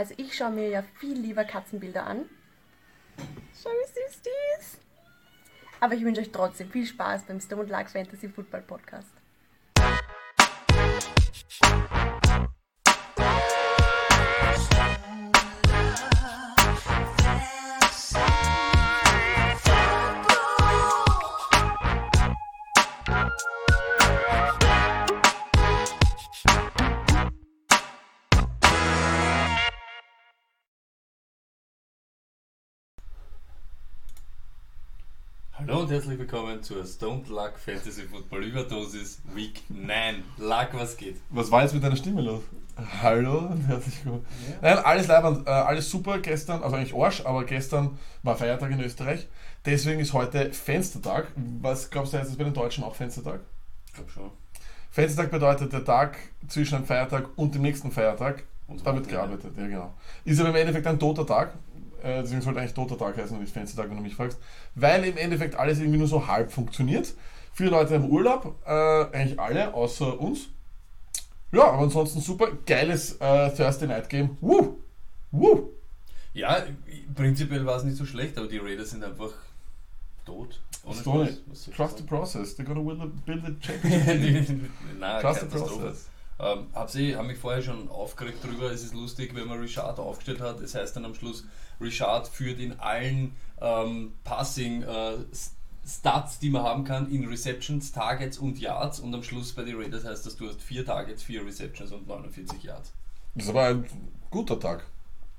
Also ich schaue mir ja viel lieber Katzenbilder an. Schau, wie süß die ist. Aber ich wünsche euch trotzdem viel Spaß beim Stone Luck Fantasy Football Podcast. Und herzlich willkommen zur Stone Luck Fantasy Football Überdosis Week 9. Luck, was geht? Was war jetzt mit deiner Stimme los? Hallo und herzlich willkommen. Nein, alles leibend, äh, alles super gestern, also eigentlich Arsch, aber gestern war Feiertag in Österreich. Deswegen ist heute Fenstertag. Was glaubst du, heißt das bei den Deutschen auch Fenstertag? Ich glaube schon. Fenstertag bedeutet der Tag zwischen einem Feiertag und dem nächsten Feiertag. Und Da wird gearbeitet, ja genau. Ist aber im Endeffekt ein toter Tag. Äh, Deswegen sollte eigentlich toter Tag heißen und nicht Fenstertag, wenn du mich fragst. Weil im Endeffekt alles irgendwie nur so halb funktioniert. Viele Leute im Urlaub, äh, eigentlich alle, außer uns. Ja, aber ansonsten super. Geiles äh, Thursday Night Game. Woo! Woo! Ja, prinzipiell war es nicht so schlecht, aber die Raiders sind einfach tot. Ohne ich Trust the process. They're gonna build a, build championship. Nein, Trust the process. Ähm, hab sie, hab mich vorher schon aufgeregt drüber. Es ist lustig, wenn man Richard aufgestellt hat. Es heißt dann am Schluss, Richard führt in allen ähm, Passing äh, Stats, die man haben kann, in Receptions, Targets und Yards. Und am Schluss bei den Raiders heißt das, du hast vier Targets, vier Receptions und 49 Yards. Das aber ein guter Tag.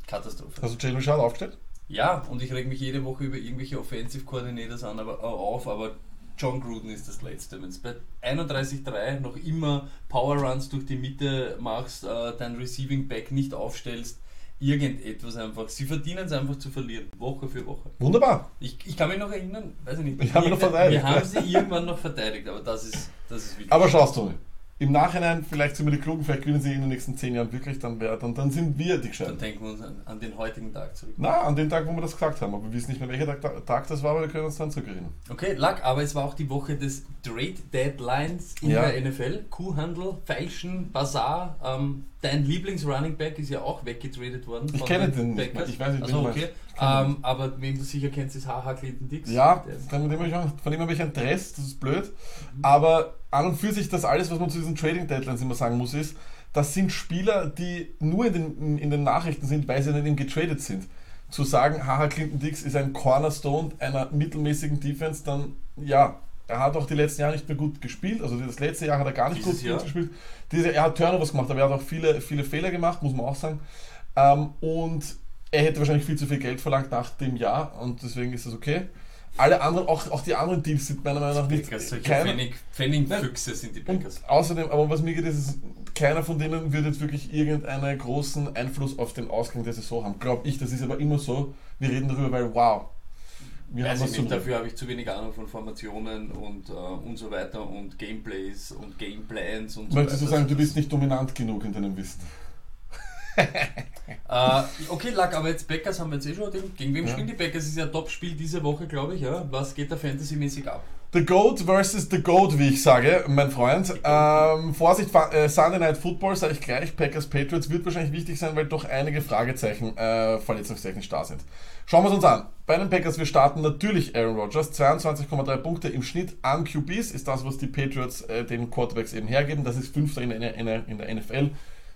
Katastrophe. Hast du Jalen Richard aufgestellt? Ja, und ich reg mich jede Woche über irgendwelche Offensive Coordinators an, aber, äh, auf, aber John Gruden ist das Letzte. Wenn du bei 31-3 noch immer Power Runs durch die Mitte machst, äh, dein Receiving Back nicht aufstellst, irgendetwas einfach. Sie verdienen es einfach zu verlieren, Woche für Woche. Wunderbar. Ich, ich kann mich noch erinnern, weiß ich nicht, Wir haben noch verteidigt, wir haben sie irgendwann noch verteidigt, aber das ist, das ist wirklich. Aber schaust du, im Nachhinein, vielleicht sind wir die Klugen, vielleicht gewinnen sie in den nächsten zehn Jahren wirklich, dann, wär, dann, dann sind wir die Dann Gescheiten. denken wir uns an, an den heutigen Tag zurück. Na, an den Tag, wo wir das gesagt haben. Aber wir wissen nicht mehr, welcher Tag, Tag das war, aber wir können uns dann zurückerinnern. Okay, Luck, aber es war auch die Woche des Trade Deadlines in Ja. der NFL. Kuhhandel, Feilschen, Bazaar. Ähm, dein Lieblings-Running Back ist ja auch weggetradet worden. Ich kenne den nicht. Ich weiß nicht, also, okay. Ähm, aber wem du sicher kennst, ist HH Clinton Dix. Ja, von dem, habe ich, ich ein Dress, das ist blöd. Aber an und für sich, das alles, was man zu diesen Trading Deadlines immer sagen muss, ist, das sind Spieler, die nur in den, in, den Nachrichten sind, weil sie nicht eben getradet sind. Zu sagen, haha, Clinton Dix ist ein Cornerstone einer mittelmäßigen Defense, dann ja, er hat auch die letzten Jahre nicht mehr gut gespielt. Also das letzte Jahr hat er gar nicht Dieses gut, Jahr? gespielt. Diese, er hat Turnovers gemacht, aber er hat auch viele, viele Fehler gemacht, muss man auch sagen. Ähm, und er hätte wahrscheinlich viel zu viel Geld verlangt nach dem Jahr und deswegen ist das okay. Alle anderen, auch, auch die anderen Teams sind meiner Meinung nach nicht. Pfennig- Pfennigfüchse sind die Packers. außerdem, aber was mir geht, ist, keiner von denen wird jetzt wirklich irgendeinen großen Einfluss auf den Ausgang der Saison haben. Glaube ich, das ist aber immer so. Wir reden darüber, weil wow. Wir Weiß haben ich nicht, dafür habe ich zu wenig Ahnung von Formationen und, äh, und so weiter und Gameplays und Gameplans und so Möchtest du weiter. sagen, du bist nicht dominant genug in deinem Wissen? Äh, okay, Lack, aber jetzt Packers haben wir jetzt eh schon. Gegen wem Ja. spielen die Packers? Das ist ja ein Top-Spiel diese Woche, glaube ich. Ja? Was geht da fantasymäßig ab? The Goat versus The Goat, wie ich sage, mein Freund. Ähm, Vorsicht, äh, Sunday Night Football, sage ich gleich, Packers Patriots wird wahrscheinlich wichtig sein, weil doch einige Fragezeichen äh, verletzungstechnisch da sind. Schauen wir es uns an. Bei den Packers, wir starten natürlich Aaron Rodgers, 22,3 Punkte im Schnitt an QBs, ist das, was die Patriots äh, den Quarterbacks eben hergeben. Das ist Fünfter in der, in der, in der NFL.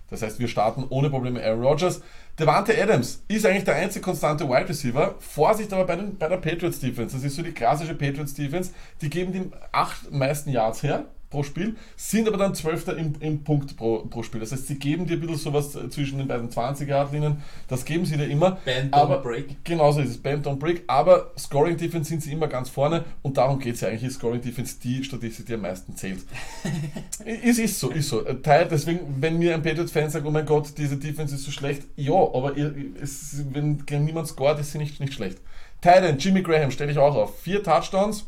Das heißt, wir starten ohne Probleme Aaron Rodgers. Devante Adams ist eigentlich der einzige konstante Wide Receiver. Vorsicht aber bei, den, bei der Patriots Defense. Das ist so die klassische Patriots Defense. Die geben die acht meisten Yards her pro Spiel, sind aber dann Zwölfter im, im Punkt pro, pro Spiel. Das heißt, sie geben dir ein bisschen sowas äh, zwischen den beiden 20-Yard-Linien. Das geben sie dir immer. Band, aber break. Genauso ist es. Band, don't break. Aber Scoring Defense sind sie immer ganz vorne und darum geht es ja eigentlich. Ist Scoring Defense die Statistik, die am meisten zählt. ist, ist so, ist so. Äh, Teil, deswegen, wenn mir ein Patriots-Fan sagt, oh mein Gott, diese Defense ist so schlecht, ja, aber ihr, es, wenn niemand scoret, ist sie nicht, nicht schlecht. Titan, Jimmy Graham, stelle ich auch auf. Vier Touchdowns,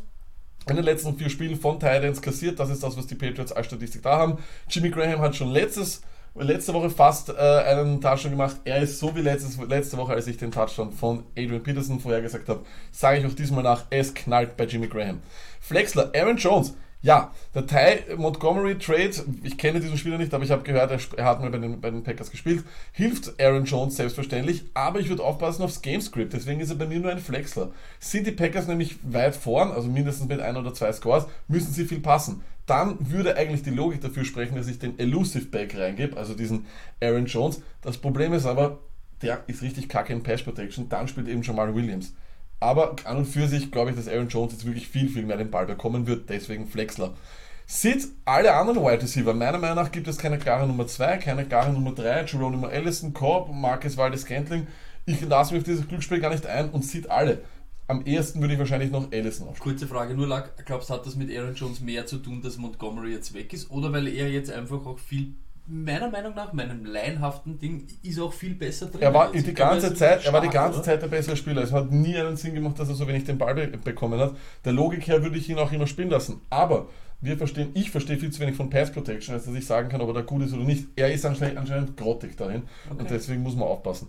in den letzten vier Spielen von Titans kassiert. Das ist das, was die Patriots als Statistik da haben. Jimmy Graham hat schon letztes, letzte Woche fast äh, einen Touchdown gemacht. Er ist so wie letztes, letzte Woche, als ich den Touchdown von Adrian Peterson vorhergesagt habe, sage ich auch diesmal nach, es knallt bei Jimmy Graham. Flexler, Aaron Jones, Ja, der Ty Montgomery Trade, ich kenne diesen Spieler nicht, aber ich habe gehört, er, hat mal bei den, bei den Packers gespielt, hilft Aaron Jones selbstverständlich, aber ich würde aufpassen aufs Gamescript, deswegen ist er bei mir nur ein Flexler. Sind die Packers nämlich weit vorn, also mindestens mit ein oder zwei Scores, müssen sie viel passen. Dann würde eigentlich die Logik dafür sprechen, dass ich den Elusive Back reingebe, also diesen Aaron Jones. Das Problem ist aber, der ist richtig kacke in Pass Protection, dann spielt eben Jamal Williams. Aber an und für sich glaube ich, dass Aaron Jones jetzt wirklich viel, viel mehr den Ball bekommen wird, deswegen Flexler. Sieht alle anderen Wide Receiver. Meiner Meinung nach gibt es keine klare Nummer 2, keine klare Nummer 3. Geronimo Allison, Korb, Marcus Valdes Scantling. Ich lasse mich auf dieses Glücksspiel gar nicht ein und sieht alle. Am ehesten würde ich wahrscheinlich noch Allison aufstellen. Kurze Frage nur, glaubst du, hat das mit Aaron Jones mehr zu tun, dass Montgomery jetzt weg ist? Oder weil er jetzt einfach auch viel meiner Meinung nach, meinem laienhaften Ding, ist auch viel besser drin. Er war die ganze Zeit, er war die ganze Zeit der bessere Spieler. Es hat nie einen Sinn gemacht, dass er so wenig den Ball be bekommen hat. Der Logik her würde ich ihn auch immer spielen lassen. Aber wir verstehen, ich verstehe viel zu wenig von Pass Protection, als dass ich sagen kann, ob er da gut ist oder nicht. Er ist anscheinend, anscheinend grottig darin okay. und deswegen muss man aufpassen.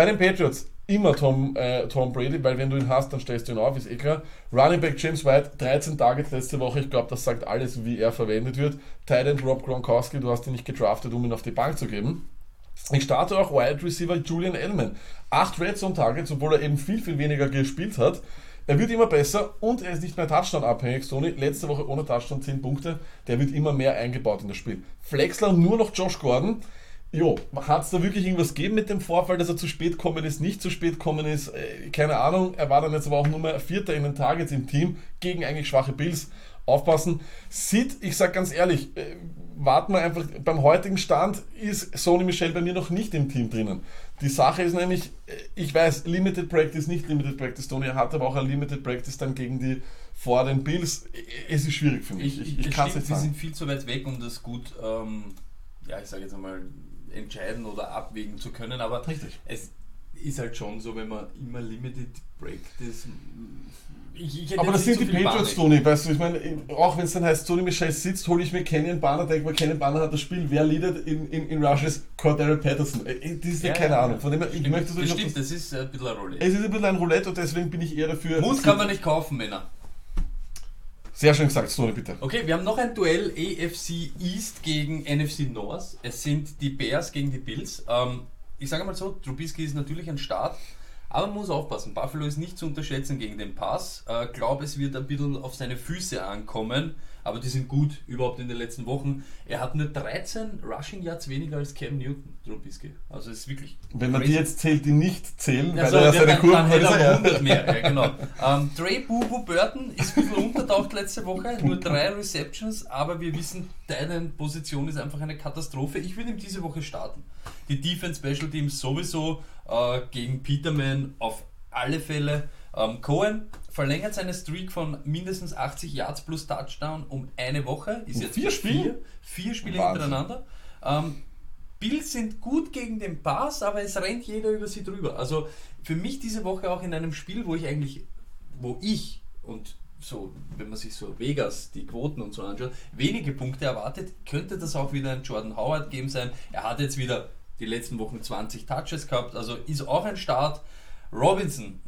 Bei den Patriots immer Tom, äh, Tom Brady, weil wenn du ihn hast, dann stellst du ihn auf, ist eh klar. Running Back James White, 13 Targets letzte Woche, ich glaube, das sagt alles, wie er verwendet wird. Tight End Rob Gronkowski, du hast ihn nicht gedraftet, um ihn auf die Bank zu geben. Ich starte auch Wide Receiver Julian Edelman. 8 Red Zone Targets, obwohl er eben viel, viel weniger gespielt hat. Er wird immer besser und er ist nicht mehr Touchdown abhängig. Sony, letzte Woche ohne Touchdown 10 Punkte. Der wird immer mehr eingebaut in das Spiel. Flexler nur noch Josh Gordon. Jo, hat es da wirklich irgendwas gegeben mit dem Vorfall, dass er zu spät kommen ist, nicht zu spät kommen ist? Äh, keine Ahnung. Er war dann jetzt aber auch nur mehr Vierter in den Targets im Team gegen eigentlich schwache Bills. Aufpassen. Sid, ich sag ganz ehrlich, äh, warten wir einfach, beim heutigen Stand ist Sony Michel bei mir noch nicht im Team drinnen. Die Sache ist nämlich, äh, ich weiß, Limited Practice, nicht Limited Practice, Tony hat aber auch ein Limited Practice dann gegen die vor den Bills. Es ist schwierig für mich. Ich, ich, ich kann es nicht sagen. Wir sind viel zu weit weg, um das gut, ähm, ja, ich sage jetzt einmal, entscheiden oder abwägen zu können, aber Richtig. es ist halt schon so, wenn man immer Limited Practice ich, ich aber das sind die Patriots, Tony, weißt du, ich meine, auch wenn es dann heißt, Tony Michel sitzt, hole ich mir Kenyon Banner, denke mal, Kenyon Banner hat das Spiel, wer leadet in, in, in Rushes? Cordero Patterson. Äh, äh, das ist ja, keine ja, Ahnung. Von dem ich möchte so das stimmt, das, das ist ein bisschen ein Roulette. Es ist ein bisschen ein Roulette und deswegen bin ich eher dafür. Muss kann man nicht kaufen, Männer. Sehr schön gesagt, Tony, bitte. Okay, wir haben noch ein Duell AFC East gegen NFC North. Es sind die Bears gegen die Bills. Ähm, ich sage mal so, Trubisky ist natürlich ein Start. Aber man muss aufpassen, Buffalo ist nicht zu unterschätzen gegen den Pass. Äh, glaube, es wird ein bisschen auf seine Füße ankommen, aber die sind gut überhaupt in den letzten Wochen. Er hat nur 13 Rushing Yards weniger als Cam Newton, Trubisky. Also ist wirklich. Wenn man crazy. die jetzt zählt, die nicht zählen, also, weil er seine Kurven dann hätte er 100 mehr. Ja, genau. ähm, Trey Bubu Burton ist ein bisschen untertaucht letzte Woche, nur drei Receptions, aber wir wissen, deine Position ist einfach eine Katastrophe. Ich will ihm diese Woche starten. Die Defense Special Teams sowieso äh, gegen Peterman auf alle Fälle. Ähm, Cohen verlängert seine Streak von mindestens 80 Yards plus Touchdown um eine Woche. Ist jetzt vier Spiele? Vier, vier Spiele Wahnsinn. hintereinander. Ähm, Bills sind gut gegen den Pass, aber es rennt jeder über sie drüber. Also für mich diese Woche auch in einem Spiel, wo ich eigentlich, wo ich und so, wenn man sich so Vegas, die Quoten und so anschaut, wenige Punkte erwartet, könnte das auch wieder ein Jordan Howard Game sein. Er hat jetzt wieder die letzten Wochen 20 Touches gehabt, also ist auch ein Start. Robinson,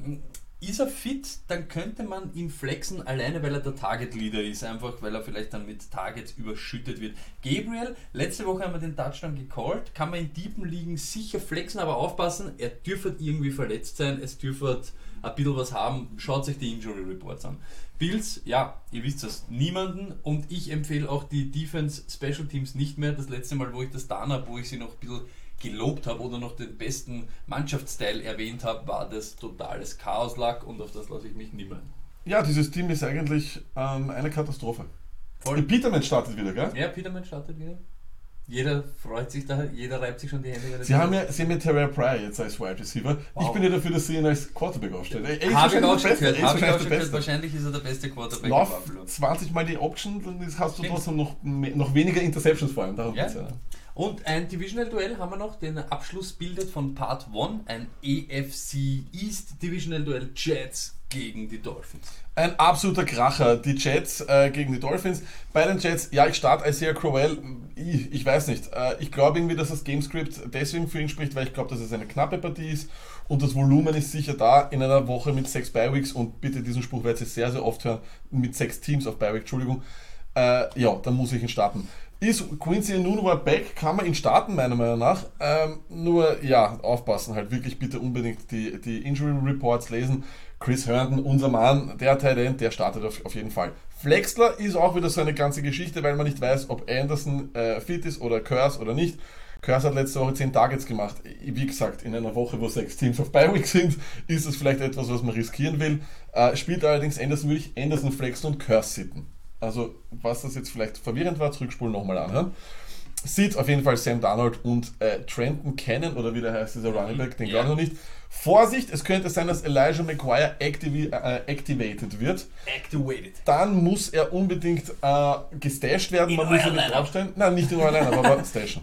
ist er fit, dann könnte man ihn flexen, alleine weil er der Target Leader ist, einfach weil er vielleicht dann mit Targets überschüttet wird. Gabriel, letzte Woche haben wir den Touchdown gecallt, kann man in Deepen liegen sicher flexen, aber aufpassen, er dürfte irgendwie verletzt sein, es dürfte ein bisschen was haben, schaut sich die Injury Reports an. Bills, ja, ihr wisst das, niemanden und ich empfehle auch die Defense Special Teams nicht mehr. Das letzte Mal, wo ich das da habe, wo ich sie noch ein bisschen gelobt habe oder noch den besten Mannschaftsteil erwähnt habe, war das totales Chaoslack und auf das lasse ich mich nicht mehr. Ja, dieses Team ist eigentlich ähm, eine Katastrophe. Voll. Peterman startet wieder, gell? Ja, Peterman startet wieder. Jeder freut sich da, jeder reibt sich schon die Hände. Sie haben, ja, sie haben ja Terrell Pryor jetzt als Wide Receiver. Wow. Ich bin ja dafür, dass sie ihn als Quarterback aufstellen. Habe ich auch schon gehört. Hab ich auch schon gehört. Wahrscheinlich ist er der beste Quarterback Lauf 20 Mal die Option, dann hast du trotzdem noch, noch weniger Interceptions vor allem. Darum ja. ja. Und ein Divisional-Duell haben wir noch. Den Abschluss bildet von Part 1 ein EFC East Divisional-Duell Jets gegen die Dolphins. Ein absoluter Kracher. Die Jets äh, gegen die Dolphins. Bei den Jets, ja, ich starte Isaiah Crowell. Ich, ich weiß nicht. Äh, ich glaube irgendwie, dass das Gamescript deswegen für ihn spricht, weil ich glaube, dass es eine knappe Partie ist und das Volumen ist sicher da in einer Woche mit sechs Bi-Weeks und bitte diesen Spruch werdet ihr sehr, sehr oft hören, mit sechs Teams auf Bi-Week, Entschuldigung Äh, ja, dann muss ich ihn starten. Ist Quincy Nunua back? Kann man ihn starten, meiner Meinung nach. Ähm, nur, ja, aufpassen, halt wirklich bitte unbedingt die, die Injury Reports lesen. Chris Herndon, unser Mann, der Talent, der startet auf, auf jeden Fall. Flexler ist auch wieder so eine ganze Geschichte, weil man nicht weiß, ob Anderson äh, fit ist oder Curse oder nicht. Curse hat letzte Woche 10 Targets gemacht. Wie gesagt, in einer Woche, wo sechs Teams auf Bi-Week sind, ist es vielleicht etwas, was man riskieren will. Äh, spielt allerdings Anderson, würde ich Anderson flexen und Curse sitten. Also, was das jetzt vielleicht verwirrend war, zurückspulen nochmal anhören. Sieht auf jeden Fall Sam Darnold und äh, Trenton kennen, oder wie der heißt, dieser Running Back, den Ja. glaube ich noch nicht. Vorsicht, es könnte sein, dass Elijah McGuire activi äh, activated wird. Activated. Dann muss er unbedingt äh, gestasht werden. In Man muss ihn nicht Lineup. draufstellen. Nein, nicht in euer Lineup, aber stashen.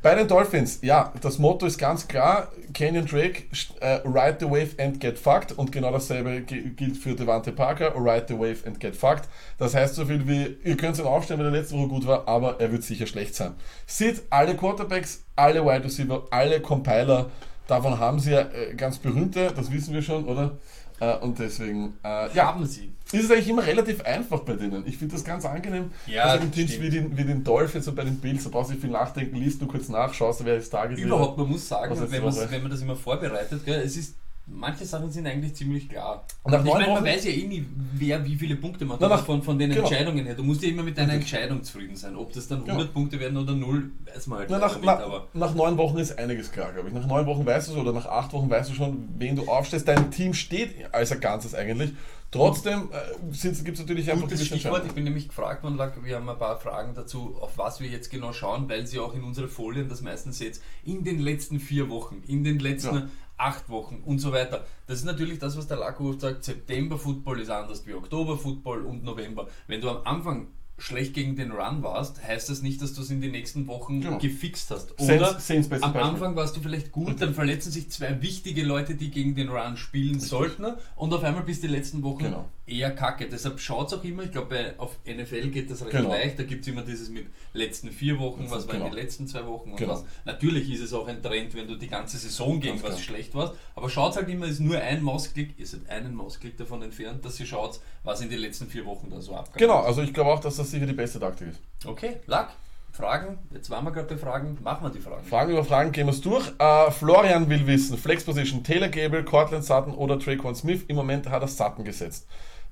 Bei den Dolphins, ja, das Motto ist ganz klar: Kenyon Drake, äh, ride the wave and get fucked. Und genau dasselbe gi- gilt für Devante Parker: ride the wave and get fucked. Das heißt so viel wie: ihr könnt ihn aufstellen, wenn er letzte Woche gut war, aber er wird sicher schlecht sein. Sieht alle Quarterbacks, alle Wide Receiver, alle Compiler, davon haben sie ja äh, ganz berühmte, das wissen wir schon, oder? Äh, und deswegen, äh, ja, Haben sie. ist es eigentlich immer relativ einfach bei denen. Ich finde das ganz angenehm. Ja, also in Teams wie den, wie den Dolphins und bei den Bills, da brauchst du nicht viel nachdenken, liest du kurz nach, schaust, wer ist Target. Überhaupt, man muss sagen, jetzt wenn, wenn man das immer vorbereitet, gell, es ist, manche Sachen sind eigentlich ziemlich klar. Und nach ich meine, man weiß ja eh nie, wer wie viele Punkte macht, Na, nach- von, von den genau. Entscheidungen her. Du musst ja immer mit deiner Richtig. Entscheidung zufrieden sein. Ob das dann Genau. 100 Punkte werden oder 0, weiß man halt Na, nach, nicht, nach, aber nach neun Wochen ist einiges klar, glaube ich. Nach neun Wochen weißt du es oder nach acht Wochen weißt du schon, wen du aufstellst. Dein Team steht als ein Ganzes eigentlich. Trotzdem äh, gibt es natürlich einfach Gutes Stichwort, ich bin nämlich gefragt worden, wir haben ein paar Fragen dazu, auf was wir jetzt genau schauen, weil sie auch in unsere Folien das meistens seht, in den letzten vier Wochen, in den letzten Ja. Acht Wochen und so weiter. Das ist natürlich das, was der Lacko oft sagt, September-Football ist anders wie Oktober-Football und November. Wenn du am Anfang schlecht gegen den Run warst, heißt das nicht, dass du es in den nächsten Wochen Genau. gefixt hast. Saints- Oder Saints bestes am. Anfang warst du vielleicht gut, dann verletzen sich zwei wichtige Leute, die gegen den Run spielen sollten und auf einmal bist du die letzten Wochen Genau. Eher kacke. Deshalb schaut es auch immer, ich glaube, auf NFL geht das recht Genau. leicht. Da gibt es immer dieses mit letzten vier Wochen, was waren Genau. die letzten zwei Wochen und Genau. was. Natürlich ist es auch ein Trend, wenn du die ganze Saison gegen was schlecht warst. Aber schaut halt immer, ist nur ein Mausklick, ihr seid einen Mausklick davon entfernt, dass ihr schaut, was in den letzten vier Wochen da so abgegangen Genau, ist. also ich glaube auch, dass das sicher die beste Taktik ist. Okay, Lack, Fragen. Jetzt waren wir gerade bei Fragen. Machen wir die Fragen. Fragen über Fragen gehen wir es durch. Äh, Florian will wissen, Flex Position, Taylor Gable, Cortland Sutton oder Traquan Smith. Im Moment hat er Sutton gesetzt.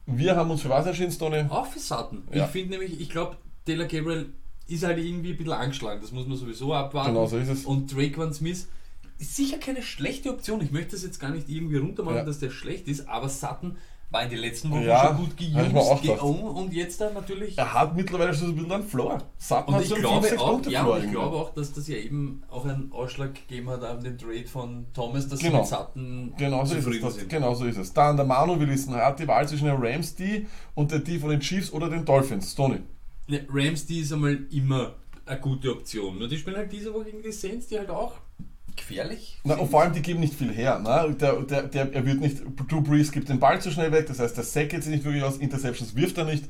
Wir haben uns für was entschieden, Stoney? Auch für Sutton. Ja. Ich finde nämlich, ich glaube, Taylor Gabriel ist halt irgendwie ein bisschen angeschlagen. Das muss man sowieso abwarten. Genau so ist es. Und Drake Van Smith ist sicher keine schlechte Option. Ich möchte das jetzt gar nicht irgendwie runtermachen, Ja. dass der schlecht ist, aber Sutton war in den letzten Wochen Ja, schon gut geown und jetzt dann natürlich. Er hat mittlerweile schon so ein bisschen einen Floor. Sutton Und ich glaube 5-6 auch, ja, Floor und ich glaube auch, dass das ja eben auch einen Ausschlag gegeben hat an den Trade von Thomas, dass Genau. sie mit Sutton Genau so, ist es, zufrieden das, sind. genau so ist es. Dann der Manu will wissen, er hat die Wahl zwischen der Rams D und der D von den Chiefs oder den Dolphins. Stoney. Ja, Rams, die ist einmal immer eine gute Option. Nur die spielen halt diese Woche gegen die Saints, die halt auch gefährlich Na, und vor allem, die geben nicht viel her. Ne? Der, der, der, er wird nicht, Drew Brees gibt den Ball zu schnell weg, das heißt, der Sack geht sich nicht wirklich aus, Interceptions wirft er nicht.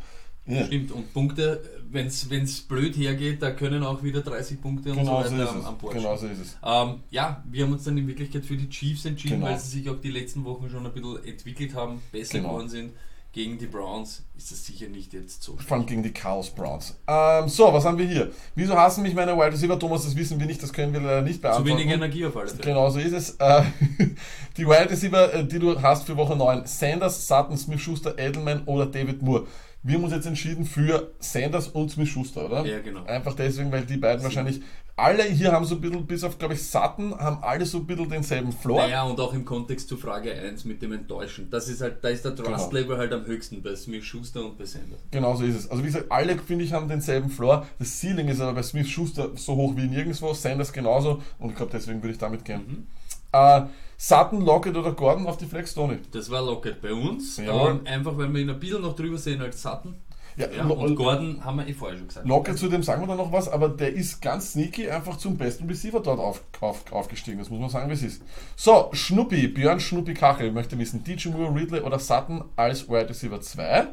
Ja. Stimmt, und Punkte, wenn es blöd hergeht, da können auch wieder 30 Punkte und Genau so so weiter ist am, Bord Genau stehen. so ist es. Ähm, ja, wir haben uns dann in Wirklichkeit für die Chiefs entschieden, Genau. weil sie sich auch die letzten Wochen schon ein bisschen entwickelt haben, besser Genau. geworden sind. Gegen die Browns ist das sicher nicht jetzt so. Vor allem gegen die Chaos Browns. Ähm, so, was haben wir hier? Wieso hassen mich meine Wide Receiver? Thomas, das wissen wir nicht, das können wir leider nicht Zu beantworten. wenig Energie auf alle Fälle. Genau so ist es. Äh, die Wide Receiver, äh, die du hast für Woche 9, Sanders, Sutton, Smith Schuster, Edelman oder David Moore. Wir haben uns jetzt entschieden für Sanders und Smith Schuster, oder? Ja, genau. Einfach deswegen, weil die beiden wahrscheinlich, alle hier haben so ein bisschen, bis auf, glaube ich, Sutton, haben alle so ein bisschen denselben Floor. Naja, und auch im Kontext zu Frage 1 mit dem Enttäuschen. Das ist halt, da ist der Genau. Trust-Level halt am höchsten bei Smith Schuster und bei Sanders. Genau so ist es. Also wie gesagt, alle, finde ich, haben denselben Floor. Das Ceiling ist aber bei Smith Schuster so hoch wie nirgendwo, Sanders genauso und ich glaube, deswegen würde ich damit gehen. Mhm. Äh, Sutton, Lockett oder Gordon auf die Flex, Tony? Das war Lockett bei uns. Jawohl. Ähm, einfach weil wir ihn ein bisschen noch drüber sehen als Sutton. Ja, Ja, und Gordon haben wir eh vorher schon gesagt. Lockett, zu dem sagen wir dann noch was, aber der ist ganz sneaky einfach zum besten Receiver dort auf, auf, aufgestiegen. Das muss man sagen, wie es ist. So, Schnuppi, Björn Schnuppi Kachel möchte wissen, DJ Moore, Ridley oder Sutton als Wide Receiver 2.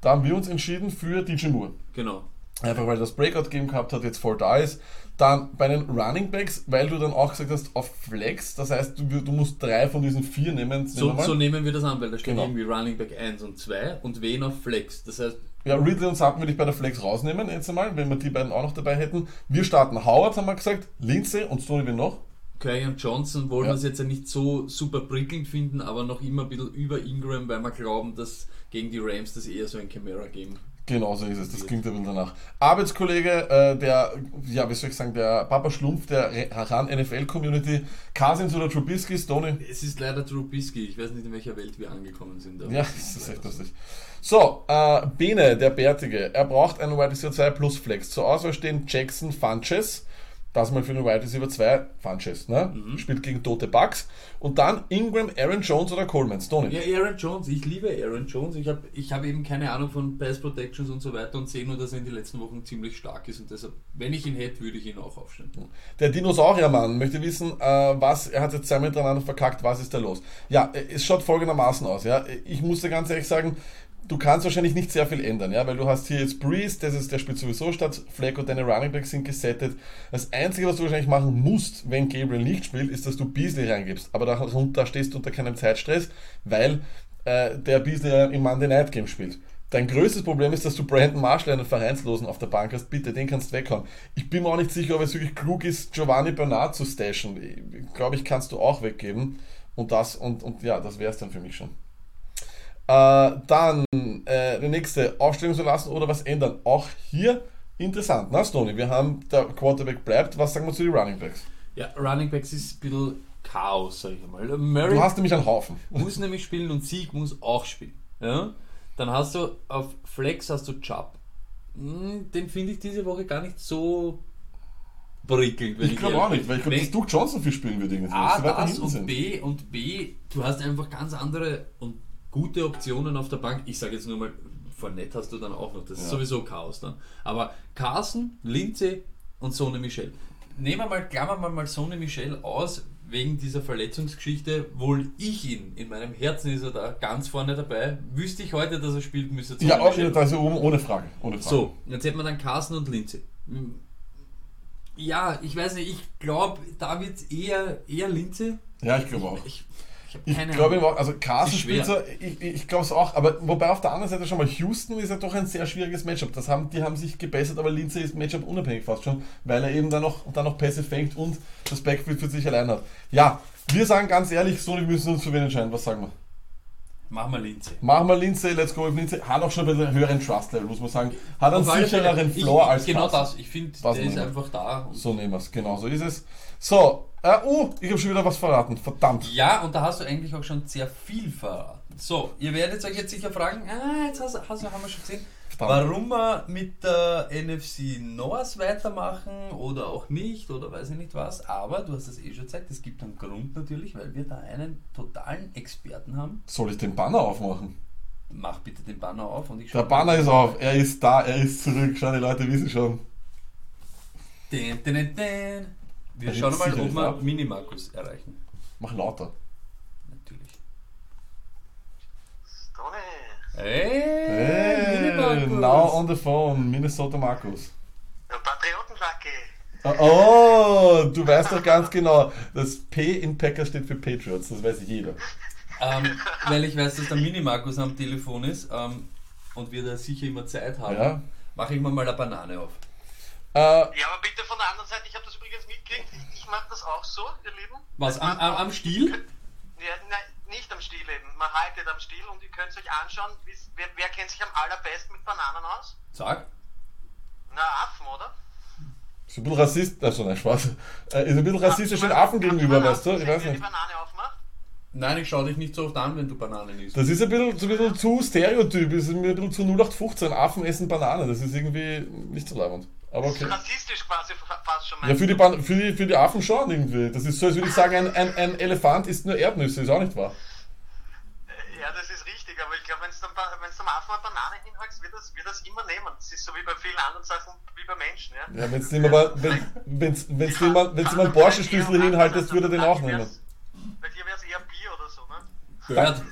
Da haben wir uns entschieden für DJ Moore. Genau. Einfach weil das Breakout Game gehabt hat, jetzt voll da ist. Dann bei den Running Backs, weil du dann auch gesagt hast, auf Flex, das heißt, du, du musst drei von diesen vier nehmen. So, nehmen so nehmen wir das an, weil da steht Genau. irgendwie Running Back 1 und 2 und wen auf Flex. Das heißt, Ja, Ridley und Sutton würde ich bei der Flex rausnehmen, jetzt einmal, wenn wir die beiden auch noch dabei hätten. Wir starten Howard, haben wir gesagt, Lindsay und Stoney wen noch? Curry und Johnson wollen Ja. wir es jetzt ja nicht so super prickelnd finden, aber noch immer ein bisschen über Ingram, weil wir glauben, dass gegen die Rams das eher so ein Camera-Game Genau so ist es, das klingt ein bisschen danach. Arbeitskollege, äh, der, ja, wie soll ich sagen, der Papa Schlumpf der Ran NFL-Community, Cousins oder Trubisky, Stoney? Es ist leider Trubisky. Ich weiß nicht, in welcher Welt wir angekommen sind. Ja, das ist echt lustig. So, äh, Bene, der Bärtige, er braucht einen Wide Receiver 2 plus Flex. Zur Auswahl stehen Jackson Funches, das mal für einen Wide Receiver 2, Funches, ne? Mhm. Spielt gegen tote Bucks. Und dann Ingram, Aaron Jones oder Coleman, Stoney. Ja, Aaron Jones. Ich liebe Aaron Jones. Ich habe ich hab eben keine Ahnung von Pass Protections und so weiter und sehe nur, dass er in den letzten Wochen ziemlich stark ist und deshalb, wenn ich ihn hätte, würde ich ihn auch aufstellen. Der Dinosauriermann möchte wissen, äh, was, er hat jetzt zwei miteinander verkackt, was ist da los? Ja, es schaut folgendermaßen aus, ja. Ich muss dir ganz ehrlich sagen, du kannst wahrscheinlich nicht sehr viel ändern, ja, weil du hast hier jetzt Breeze, das ist, der spielt sowieso statt, Fleck und deine Running Backs sind gesettet. Das Einzige, was du wahrscheinlich machen musst, wenn Gabriel nicht spielt, ist, dass du Beasley reingibst. Aber da, da stehst du unter keinem Zeitstress, weil äh, der Beasley im Monday Night Game spielt. Dein größtes Problem ist, dass du Brandon Marshall, einen Vereinslosen, auf der Bank hast. Bitte, den kannst du weghauen. Ich bin mir auch nicht sicher, ob es wirklich klug ist, Giovanni Bernard zu stashen. Glaube, ich kannst du auch weggeben. Und das, und, und ja, das wäre es dann für mich schon. Äh, dann äh, der nächste, Aufstellung zu lassen oder was ändern. Auch hier interessant, na Stoney? Wir haben, der Quarterback bleibt. Was sagen wir zu den Running Backs? Ja, Running Backs ist ein bisschen Chaos, sag ich einmal. Murray Du hast nämlich einen Haufen. muss nämlich spielen und Sieg muss auch spielen. Ja? Dann hast du auf Flex hast du Chubb. Hm, Den finde ich diese Woche gar nicht so prickelnd. Ich glaube auch nicht, weil ich glaube, dass Duke Johnson viel spielen wird. irgendwie, A, das hinten und. B und B, du hast einfach ganz andere und gute Optionen auf der Bank. Ich sage jetzt nur mal, Fournette hast du dann auch noch, das ist Ja. sowieso Chaos dann. Aber Carson, Lindsay und Sone Michel. Nehmen wir mal, klammern wir mal Sone Michel aus, wegen dieser Verletzungsgeschichte, wohl ich ihn, in meinem Herzen ist er da ganz vorne dabei. Wüsste ich heute, dass er spielt, müsste Ja, auch, Michel- also oben ohne Frage. Ohne Frage. so, jetzt hätten wir dann Carsten und. Hm. Ja, ich weiß nicht, ich glaube, da wird eher, eher Lindsay. Ja, ich glaube auch. Ich, ich habe Ich keine glaube also Carson spielt so, ich, ich glaube es auch, aber wobei auf der anderen Seite schon mal Houston ist ja doch ein sehr schwieriges Matchup. Das haben, die haben sich gebessert, aber Lindsay ist Matchup unabhängig fast schon, weil er eben dann noch, dann noch Pässe fängt und das Backfield für sich allein hat. Ja, wir sagen ganz ehrlich, so, wir müssen uns für wen entscheiden. Was sagen wir? Machen wir Lindsay. Machen wir Lindsay, let's go with Lindsay. Hat auch schon ein bisschen höheren Trust-Level, muss man sagen. Hat einen sichereren Fälle. Floor ich, als Genau Carson. das, ich finde, der ist einfach da. So nehmen wir es, genau so ist es. So, äh, oh, ich habe schon wieder was verraten, verdammt. ja, und da hast du eigentlich auch schon sehr viel verraten. So, ihr werdet euch jetzt sicher fragen, ah, jetzt hast, hast, haben wir schon gesehen, Verdammt. warum wir mit der NFC North weitermachen oder auch nicht oder weiß ich nicht was. Aber du hast es eh schon gesagt, es gibt einen Grund natürlich, weil wir da einen totalen Experten haben. Soll ich den Banner aufmachen? Mach bitte den Banner auf und ich Der schau- Banner ist auf, er ist da, er ist zurück. Schau, die Leute wissen schon. Den, den, den, den. Wir Er schauen mal, ob wir ab. Minimarkus erreichen. Mach lauter. Natürlich. Toni, Hey, Hey, now on the phone, Minnesota Markus. der Patriotenflagge. Oh, du weißt doch ganz genau, das P in Packers steht für Patriots, das weiß jeder. Ähm, weil ich weiß, dass der Mini-Markus am Telefon ist ähm, und wir da sicher immer Zeit haben, Ja. mache ich mir mal eine Banane auf. Äh, Ja, aber bitte von der anderen Seite, ich habe das übrigens mitgekriegt. Ich, ich mache das auch so, ihr Lieben. Was, am, am, am Stiel? Ja, nein, nicht am Stiel eben. Man haltet am Stiel und ihr könnt euch anschauen, wer, wer kennt sich am allerbesten mit Bananen aus? Sag. Na, Affen, oder? ist ein bisschen rassist, also nein, Spaß. Äh, ist ein bisschen rassistisch den Affen gegenüber, weißt du? Ich weiß Wer die nicht. Banane aufmacht? Nein, ich schaue dich nicht so oft an, wenn du Bananen isst. Das ist ein bisschen, so ein bisschen zu Stereotyp, ist mir ein bisschen zu 0815. Affen essen Bananen, das ist irgendwie nicht so leibend. Aber okay. Rassistisch quasi fa- fast schon. Ja, für die, Ban für, die, für die Affen schon irgendwie. Das ist so, als würde ich sagen, ein, ein, ein Elefant isst nur Erdnüsse, ist auch nicht wahr. Ja, das ist richtig, aber ich glaube, wenn du am Affen eine Banane hinhaltst, wird das, wird das immer nehmen. Das ist so wie bei vielen anderen Sachen, wie bei Menschen, ja. Ja, wenn's aber, wenn, wenn's, wenn's dem mal, wenn's dem einen Porsche-Schlüssel hinhaltest, würde er den auch nehmen. Bei dir wäre es eher Bier oder so, ne? Gehört.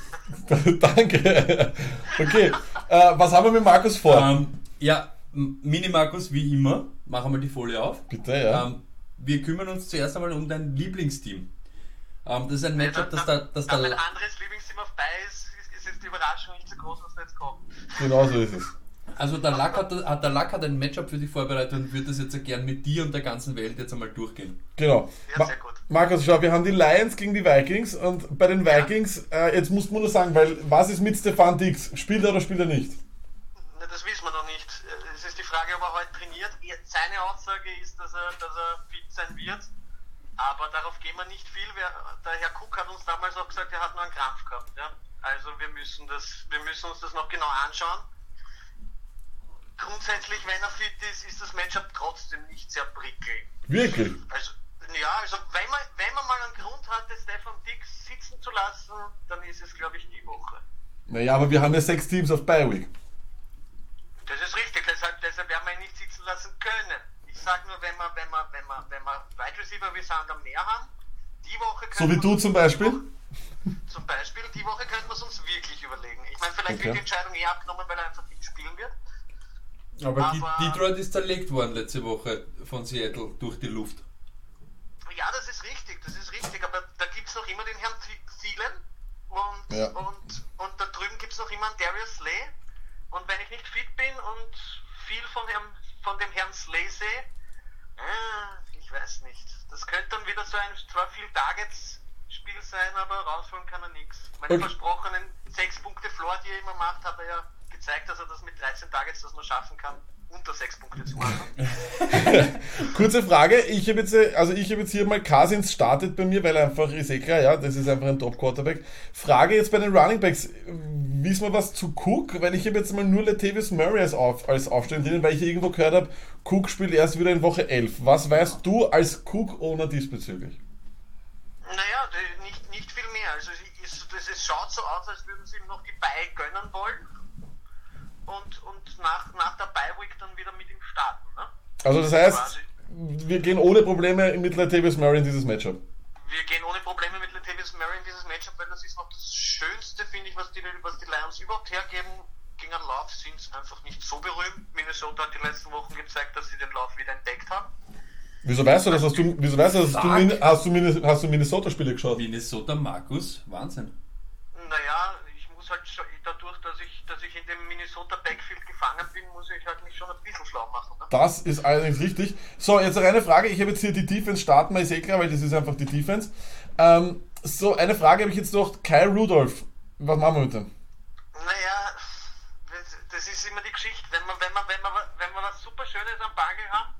Danke. Okay, äh, was haben wir mit Markus vor? Ähm, ja, Mini-Markus, wie immer, machen wir die Folie auf. Bitte, ja. Ähm, wir kümmern uns zuerst einmal um dein Lieblingsteam. Ähm, das ist ein Matchup, das da, da, das da da mein anderes Lieblingsteam auf bei ist, die Überraschung nicht so groß, was da jetzt kommt. Genau so ist es. Also der Lack hat, hat, der Lack hat ein Matchup für dich vorbereitet und wird das jetzt gern mit dir und der ganzen Welt jetzt einmal durchgehen. Genau. Ja, Ma sehr gut. Markus, schau, wir haben die Lions gegen die Vikings und bei den Vikings, äh, jetzt muss man nur sagen, weil was ist mit Stefan Dix? Spielt er oder spielt er nicht? Na, das wissen wir noch nicht. Äh, Es ist die Frage, ob er heute trainiert. Er- Seine Aussage ist, dass er, dass er fit sein wird. Aber darauf gehen wir nicht viel. Der Herr Cook hat uns damals auch gesagt, er hat nur einen Krampf gehabt. Ja? Also wir müssen, das, wir müssen uns das noch genau anschauen. Grundsätzlich, wenn er fit ist, ist das Matchup trotzdem nicht sehr prickelnd. Wirklich? Also, ja, also wenn man, wenn man mal einen Grund hatte, Stefan Dix sitzen zu lassen, dann ist es, glaube ich, die Woche. Naja, aber wir haben ja sechs Teams auf Bye Week. Das ist richtig, deshalb, deshalb werden wir ihn nicht sitzen lassen können. Ich sage nur, wenn wir, wenn wir, wenn wir, wenn wir Wide Receiver wie Sander mehr haben, die Woche So können wie du zum Beispiel? Zum Beispiel, die Woche könnten wir es uns wirklich überlegen. Ich meine, vielleicht Okay. wird die Entscheidung eh abgenommen, weil er einfach nicht spielen wird. Aber, die, Aber- Detroit ist zerlegt worden letzte Woche von Seattle durch die Luft. Ja, das ist richtig, das ist richtig, aber da gibt es noch immer den Herrn Th- Thielen und, Ja. und, und da drüben gibt es noch immer einen Darius Slay. Und wenn ich nicht fit bin und viel von, Herrn, von dem Herrn Slay sehe, äh, ich weiß nicht. Das könnte dann wieder so ein zwar viel Targets-Spiel sein, aber rausholen kann er nichts. Meine Okay. versprochenen 6 Punkte Floor, die er immer macht, hat er ja gezeigt, dass er das mit 13 Targets das nur schaffen kann, unter 6 Punkte zu machen. Kurze Frage, ich habe jetzt, also ich habe jetzt hier mal Cousins startet bei mir, weil er einfach ist eh klar, ja, das ist einfach ein Top Quarterback. Frage jetzt bei den Running Backs, wissen wir was zu Cook? Weil ich habe jetzt mal nur Latavius Murray als, auf, als Aufstellung drin, weil ich irgendwo gehört habe, Cook spielt erst wieder in Woche 11. Was weißt du als Cook-Owner diesbezüglich? Naja, nicht, nicht viel mehr. Also es, ist, es schaut so aus, als würden sie ihm noch die Bye gönnen wollen und, und nach, nach der Bye-Week dann wieder mit ihm starten. Ne? Also das heißt, Quasi. wir gehen ohne Probleme mit Latavius Murray in dieses Matchup. Wir gehen ohne Probleme mit Latavius Murray in dieses Matchup, weil das ist noch das Schönste, finde ich, was die, was die Lions überhaupt hergeben. Gegen einen Lauf sind sie einfach nicht so berühmt. Minnesota hat die letzten Wochen gezeigt, dass sie den Lauf wieder entdeckt haben. Wieso weißt du das? Hast du, wieso weißt du, das? hast, du, hast du, hast du Minnesota-Spiele geschaut? Minnesota Markus, Wahnsinn. Naja, ich muss halt schon, dadurch, dass ich, dass ich in dem Minnesota Backfield gefangen bin, muss ich halt mich schon ein bisschen schlau machen. Ne? Das ist allerdings richtig. So, jetzt noch eine Frage. Ich habe jetzt hier die Defense starten, ist eh klar, weil das ist einfach die Defense. Ähm, so, eine Frage habe ich jetzt noch. Kyle Rudolph. Was machen wir mit dem? Naja, das, das ist immer die Geschichte. Wenn wir, wenn wir, wenn wir, wenn wir was super Schönes am Bagel haben,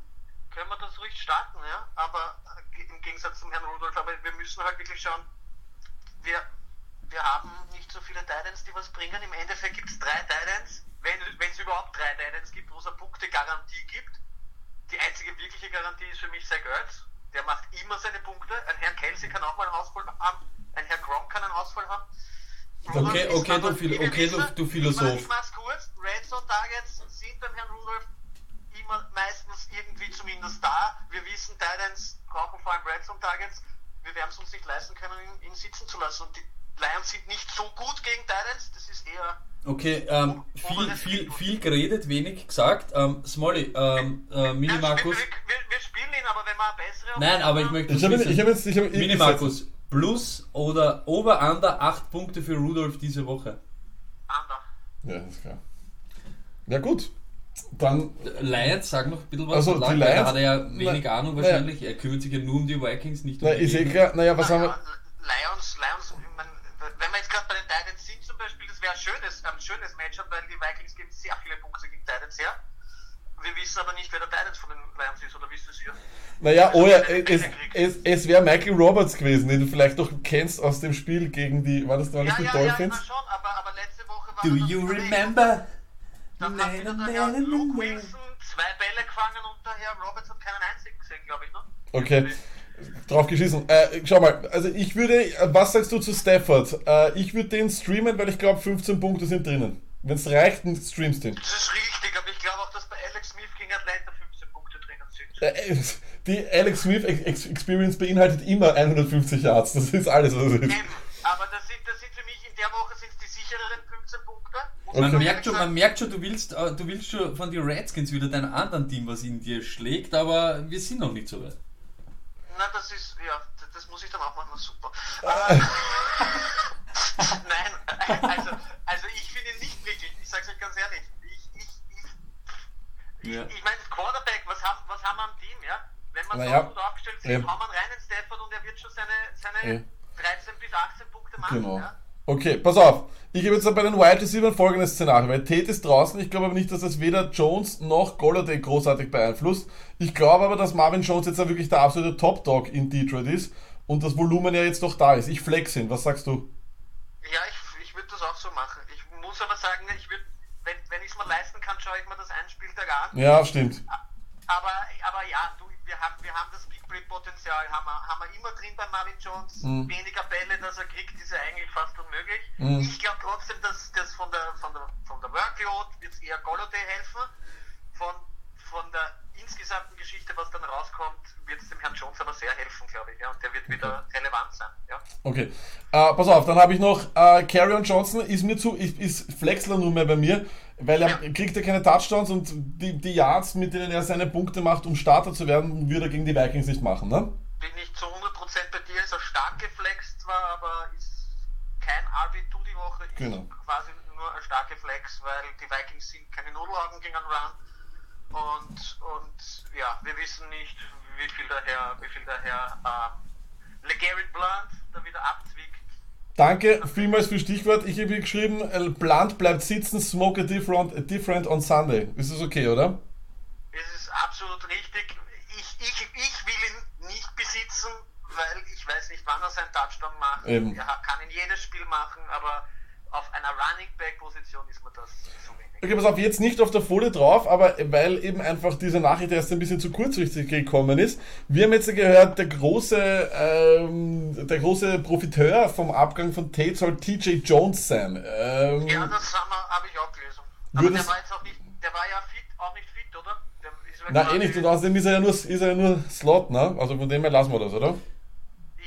können wir das ruhig starten, ja. Aber äh, im Gegensatz zum Herrn Rudolf, aber wir müssen halt wirklich schauen, wir, wir haben nicht so viele Titans, die was bringen. Im Endeffekt gibt es drei Titans, wenn es überhaupt drei Titans gibt, wo es eine Punkte-Garantie gibt. Die einzige wirkliche Garantie ist für mich Zach Ertz. Der macht immer seine Punkte. Ein Herr Kelsey kann auch mal einen Ausfall haben. Ein Herr Gronk kann einen Ausfall haben. Rudolph Okay, okay, du wir okay, du- wissen, du Philosoph. Ich mach's kurz. Red Zone Targets sind beim Herrn Rudolph immer meistens irgendwie zumindest da. Wir wissen, Titans brauchen vor allem Red Zone Targets. Wir werden es uns nicht leisten können, ihn, ihn sitzen zu lassen. Und die Lions sind nicht so gut gegen Titans. Das ist eher Okay, ähm, viel, viel, viel geredet, wenig gesagt. Ähm, Smolly, ähm, äh, Mini Markus. Wir, wir, wir spielen ihn, aber wenn wir eine bessere Nein, aber ich möchte Ich habe ich hab jetzt. Ich hab, Mini Markus, Plus oder Over-Under 8 Punkte für Rudolf diese Woche. Ander. Ja, ist klar. Ja, gut. Dann. Lions, sag noch ein bisschen was. Also, die Lack, Lions- hat er ja wenig Na- Ahnung wahrscheinlich. Er kümmert sich ja nur um die Vikings, nicht um Na, die ist eh klar. Naja, was haben wir. Lions, Lions, ich mein, wenn wir jetzt gerade bei den Titans sind zum Beispiel, das wäre ein schönes, ein schönes Matchup, weil die Vikings geben sehr viele Punkte gegen Titans her. Wir wissen aber nicht, wer der Titans von den Lions ist, oder wisst ihr es hier? Naja, oh ja, Also, es, es, es wäre Michael Roberts gewesen, den du vielleicht doch kennst aus dem Spiel gegen die. War das, das Ja, die ja, ja, Dolphins? immer schon, aber, aber letzte Woche war Do you remember? Dann hat wieder der Herr Luke Wilson zwei Bälle gefangen und der Herr Roberts hat keinen einzigen gesehen, glaube ich, ne? Okay. Drauf geschissen. Äh, schau mal, also ich würde, äh, was sagst du zu Stafford? Äh, ich würde den streamen, weil ich glaube 15 Punkte sind drinnen. Wenn es reicht, dann streamst du den. Das ist richtig, aber ich glaube auch, dass bei Alex Smith gegen Atlanta 15 Punkte drinnen sind. Äh, äh, die Alex Smith Ex- Ex- Experience beinhaltet immer 150 Yards. Das ist alles, was es ist. Eben, aber das sind, das sind für mich in der Woche sind die sichereren 15 Punkte, Man, Okay. merkt schon, man merkt schon, du willst, äh, du willst schon von den Redskins wieder dein anderen Team, was in dir schlägt, aber wir sind noch nicht so weit. Na, das ist, ja, das, muss ich dann auch machen, super. Ah. Äh, Nein, also, also ich finde nicht wirklich, ich sag's euch ganz ehrlich, ich, ich, ich, Ja. ich, ich meine, Quarterback, was haben, was haben wir am Team, ja? Wenn man Naja, so gut aufgestellt ist, ähm, hauen wir rein in Stafford und er wird schon seine, seine Ja. 13 bis 18 Punkte machen, Genau. ja? Okay, pass auf. Ich gebe jetzt bei den Wide Receivers folgendes Szenario, weil Tate ist draußen. Ich glaube aber nicht, dass das weder Jones noch Golladay großartig beeinflusst. Ich glaube aber, dass Marvin Jones jetzt wirklich der absolute Top-Dog in Detroit ist und das Volumen ja jetzt doch da ist. Ich flex ihn. Was sagst du? Ja, ich, ich würde das auch so machen. Ich muss aber sagen, ich würde, wenn, wenn ich es mir leisten kann, schaue ich mir das einen Spieltag an. Ja, stimmt. Aber, aber ja, du, wir, haben, wir haben das Big Play-Potenzial, haben wir, haben wir immer drin bei Marvin Jones. Mhm. Weniger Bälle, dass er kriegt, ist ja eigentlich fast unmöglich. Mhm. Ich glaube trotzdem, dass das von der, von der, von der Workload wird eher Golladay helfen. Von, von der insgesamten Geschichte, was dann rauskommt, wird es dem Herrn Jones aber sehr helfen, glaube ich. Ja, und der wird wieder relevant sein. Ja. Okay. Äh, pass auf, dann habe ich noch äh, Carrion Johnson, ist mir zu, ist, ist Flexler nur mehr bei mir, weil er kriegt ja keine Touchdowns und die, die Yards, mit denen er seine Punkte macht, um Starter zu werden, würde er gegen die Vikings nicht machen, ne? bin ich zu 100% bei dir, ist er stark geflext zwar, aber ist kein RB2 die Woche, ist Genau. quasi nur ein starke Flex, weil die Vikings sind keine Nudelaugen gegen einen Run und, und ja, wir wissen nicht, wie viel der Herr, wie viel der Herr äh, LeGarrette Blunt da wieder abzwickt. Danke vielmals für Stichwort. Ich habe hier geschrieben, äh, Blunt bleibt sitzen, smoke a different, a different on Sunday. Ist das okay, oder? Es ist absolut richtig. Ich, ich, ich will ihn nicht besitzen, weil ich weiß nicht, wann er seinen Touchdown macht. Eben. Er kann ihn jedes Spiel machen, aber auf einer Running Back Position ist mir das zu wenig. Okay, pass auf, jetzt nicht auf der Folie drauf, aber weil eben einfach diese Nachricht erst ein bisschen zu kurzfristig gekommen ist. Wir haben jetzt gehört, der große, ähm, der große Profiteur vom Abgang von Tate soll TJ Jones sein. Ähm, Ja, das habe hab ich auch gelesen. Aber der war jetzt auch nicht, der war ja fit, auch nicht fit, oder? Na, eh nicht, und außerdem ist er ja nur, ist er ja nur Slot, ne? Also von dem her lassen wir das, oder?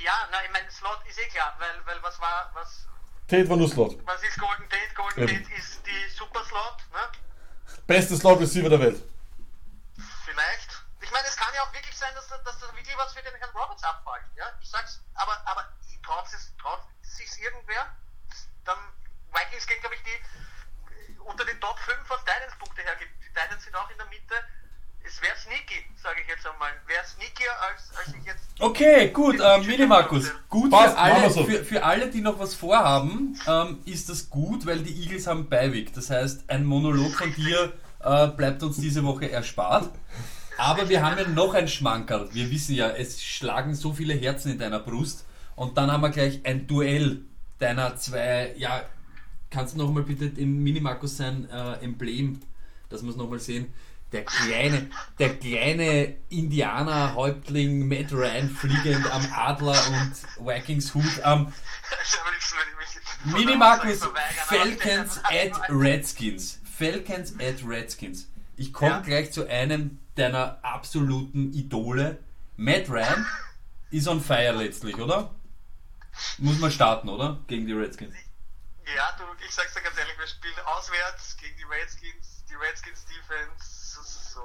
Ja, na, ich meine, Slot ist eh klar, weil, weil was war, was, Tate war nur Slot. was ist Golden Tate? Golden Eben. Tate ist die Super Slot, ne? Beste Slot-Receiver der Welt. Vielleicht. Ich meine, es kann ja auch wirklich sein, dass, da- dass das wirklich was für den Herrn Roberts abfällt. Ja, ich sag's, aber, aber traut es traut sich's irgendwer? Dann, Vikings gehen, glaube ich, die unter den Top 5, was Titans-Punkte hergibt. Die Titans sind auch in der Mitte. Es wäre sneaky, sage ich jetzt einmal. Wäre sneakier, als, als ich jetzt. Okay, gut, ähm, Mini Markus. Gut Passt, für alle, so. für, für alle, die noch was vorhaben, ähm, ist das gut, weil die Eagles haben Beiweg. Das heißt, ein Monolog von dir äh, bleibt uns diese Woche erspart. Aber wir haben ja noch ein Schmankerl. Wir wissen ja, es schlagen so viele Herzen in deiner Brust. Und dann haben wir gleich ein Duell deiner zwei, ja, kannst du nochmal bitte im Minimarkus sein äh, Emblem, dass wir es nochmal sehen. Der kleine, der kleine Indianer-Häuptling Matt Ryan fliegend am Adler und Vikings Hut am Minimarkus Falcons at Redskins. Falcons at Redskins. Ich komme Ja. gleich zu einem deiner absoluten Idole. Matt Ryan ist on fire letztlich, oder? Muss man starten, oder? Gegen die Redskins. Ja, du, ich sag's dir ganz ehrlich, wir spielen auswärts gegen die Redskins, die Redskins Defense, so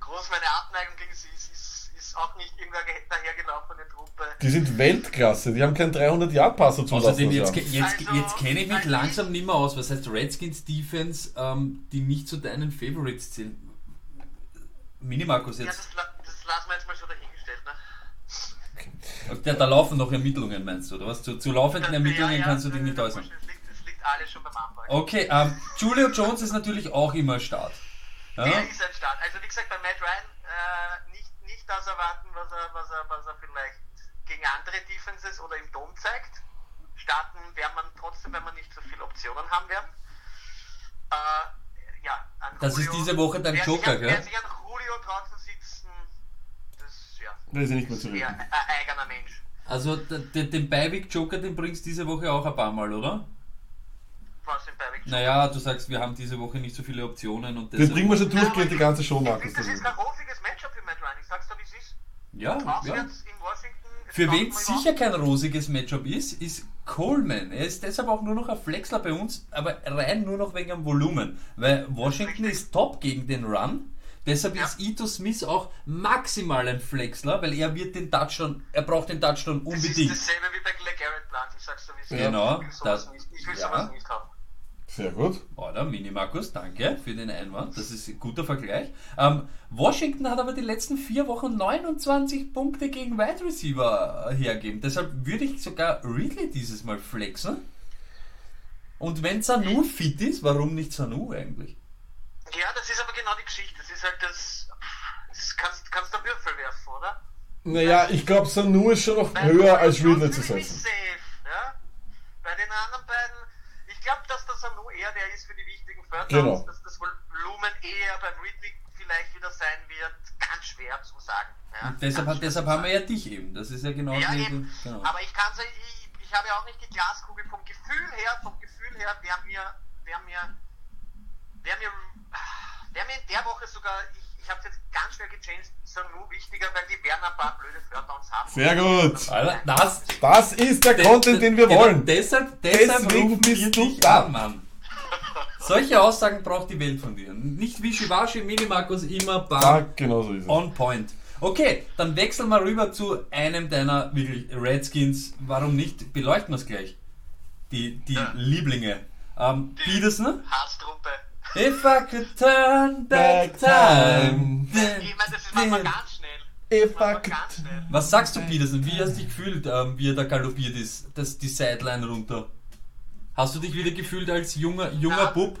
groß meine Abneigung gegen sie ist, ist, ist auch nicht irgendeine dahergelaufene Truppe. Die sind Weltklasse, die haben keinen 300-Yard-Passer zulassen. Außerdem, das jetzt, jetzt, Also, jetzt kenne ich mich langsam nicht mehr aus. Was heißt Redskins Defense, ähm, die nicht zu deinen Favorites zählen? Minimarkus Ja, jetzt. das, la- das lassen wir jetzt mal so dahingestellt, ne? Da, da laufen noch Ermittlungen, meinst du, oder was? Zu, zu laufenden Ermittlungen Ja, ja, kannst du dich das- nicht das- äußern. Das liegt, das liegt alles schon beim Anfang. Okay, ähm, Julio Jones ist natürlich auch immer Start. Ja? Er ist ein Start. Also wie gesagt, bei Matt Ryan äh, nicht, nicht das erwarten, was er, was, er, was er vielleicht gegen andere Defenses oder im Dom zeigt. Starten werden man trotzdem, wenn wir nicht so viele Optionen haben werden. Äh, ja, Das ist diese Woche dein Joker, gell? Wer sich an Julio draußen sitzen, das ja, Der ist ja nicht mehr zu reden. ein eigener Mensch. Also den Beiweg-Joker, den bringst du diese Woche auch ein paar Mal, oder? Was im Beiweg Naja, du sagst, wir haben diese Woche nicht so viele Optionen und Den deshalb... bringen wir schon aber durchgehend die ganze Show, Markus. Das ist kein rosiges Matchup für Matt Ryan. Ich sag's dir, wie es ist. Ja, ja. In Für wen sicher kein rosiges Matchup ist, ist Coleman. Er ist deshalb auch nur noch ein Flexler bei uns, aber rein nur noch wegen dem Volumen. Weil Washington ist top gegen den Run. Deshalb Ja. ist Ito Smith auch maximal ein Flexler, weil er wird den Touchdown, er braucht den Touchdown Das ist unbedingt. dasselbe wie bei LeGarrette Blunt, ich sag's dir, wie es ist. Genau, Ich will sowas das- nicht, ich will ja. sowas nicht haben. Sehr gut. Oder, Mini Markus, danke für den Einwand. Das ist ein guter Vergleich. Ähm, Washington hat aber die letzten vier Wochen 29 Punkte gegen Wide Receiver hergegeben. Deshalb würde ich sogar Ridley dieses Mal flexen. Und wenn Sanu fit ist, warum nicht Sanu eigentlich? Ja, das ist aber genau die Geschichte. Das ist halt das. das kannst, kannst du Würfel werfen, oder? Naja, ich glaube, Sanu ist schon noch höher als Ridley zu setzen. Safe, ja? Bei den anderen beiden, glaube, dass der Sanu eher der ist für die wichtigen First Genau. Dass das Volumen eher beim Ridley vielleicht wieder sein wird, ganz schwer zu sagen. Ja? Deshalb, hat, deshalb haben wir ja dich eben. Das ist ja genau Ja, eben. genau. Aber ich kann ich, ich habe ja auch nicht die Glaskugel vom Gefühl her, vom Gefühl her, wer mir, wer mir, wer mir, wer mir in der Woche sogar, ich, ich habe es jetzt ganz schwer gechanged, Sanu wichtiger, weil die werden ein paar blöde Third-Downs haben. Sehr gut. Alter, das, Das ist der Content, den wir Genau, wollen. Deshalb, deshalb Deswegen rufen wir bist du dich da. an, Mann. Solche Aussagen braucht die Welt von dir. Nicht wie Shivashi, Mini Markus, immer bam, Ja, genau so ist es. on point. Okay, dann wechseln wir rüber zu einem deiner wirklich Redskins. Warum nicht? Beleuchten wir es gleich. Die, die Ja. Lieblinge. Ähm, Peterson? Haarstruppe. If I could turn back time. Ich meine, das ist manchmal ganz schnell. If I man could-. Was sagst du, Peterson? Wie hast du dich gefühlt, ähm, wie er da galoppiert ist? Das, die Sideline runter. Hast du dich wieder gefühlt als junger, junger Na, Bub?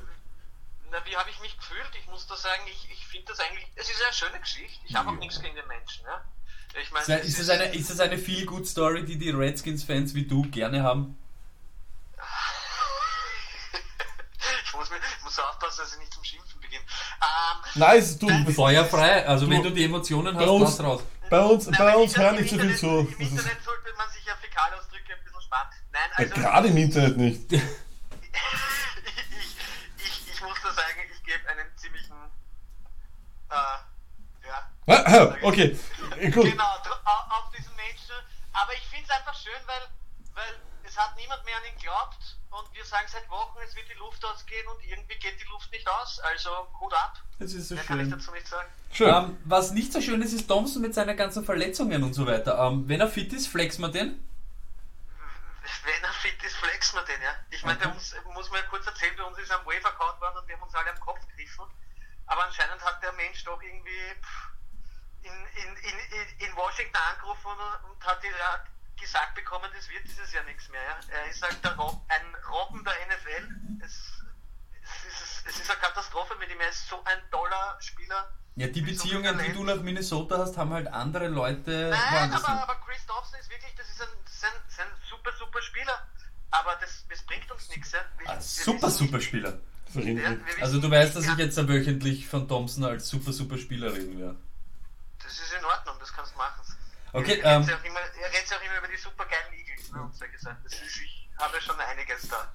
Na, wie habe ich mich gefühlt? Ich muss da sagen, ich, ich finde das eigentlich, es ist eine schöne Geschichte. Ich habe auch nichts gegen den Menschen. Ja? Ich meine, Ist das- Ist das eine, ist das eine Feel-Good-Story, die die Redskins-Fans wie du gerne haben? ich muss, mir, ich muss so aufpassen, dass ich nicht zum Schimpfen beginne. Ähm, Nice, du, du bist Feuerfrei, also wenn Du- du die Emotionen bei hast, uns, raus. bei uns, na, bei uns hören nicht so viel zu. Im Internet sollte man sich ja Fäkalausdrücke ein bisschen sparen. Nein, ja, also gerade im Internet nicht. ich, ich, ich muss da sagen, ich gebe einen ziemlichen, äh, ja, Ah, Okay, gut. Genau, auf diesen Menschen. Aber ich finde es einfach schön, weil, weil es hat niemand mehr an ihn glaubt und wir sagen seit Wochen, es wird die Luft ausgehen und irgendwie geht die Luft nicht aus. Also Hut ab. Das ist so Mehr kann ich schön. dazu nicht sagen. Schön. Ähm, was nicht so schön ist, ist Thompson mit seinen ganzen Verletzungen und so weiter. Ähm, wenn er fit ist, flex man den. Wenn er fit ist, flexen wir den, ja. Ich meine, bei Okay. uns, muss man ja kurz erzählen, bei uns ist er am Wave Account worden und wir haben uns alle am Kopf gegriffen. Aber anscheinend hat der Mensch doch irgendwie pff, in, in, in, in- in Washington angerufen und, und hat ja gesagt bekommen, das wird dieses Jahr nichts mehr. Ja. Er ist halt der Rob, ein Robben der NFL. Es, es, ist, es ist eine Katastrophe mit ihm. Er ist so ein toller Spieler. Ja, die Mit so Beziehungen, die du nach Minnesota hast, haben halt andere Leute Nein, aber, aber Chris Dobson ist wirklich, das ist ein, das ist ein, super, super Spieler. Aber das, das bringt uns nichts. Ja. Wir, Ah, wir super, super nicht- Spieler. Ja, Also du weißt, dass ich jetzt wöchentlich von Thompson als super, super Spieler reden werde. Das ist in Ordnung, das kannst du machen. Okay, er ähm, redet ja auch immer, er redet auch immer über die supergeilen Eagles ne, und solche Sachen. Das ist, ich habe schon einiges da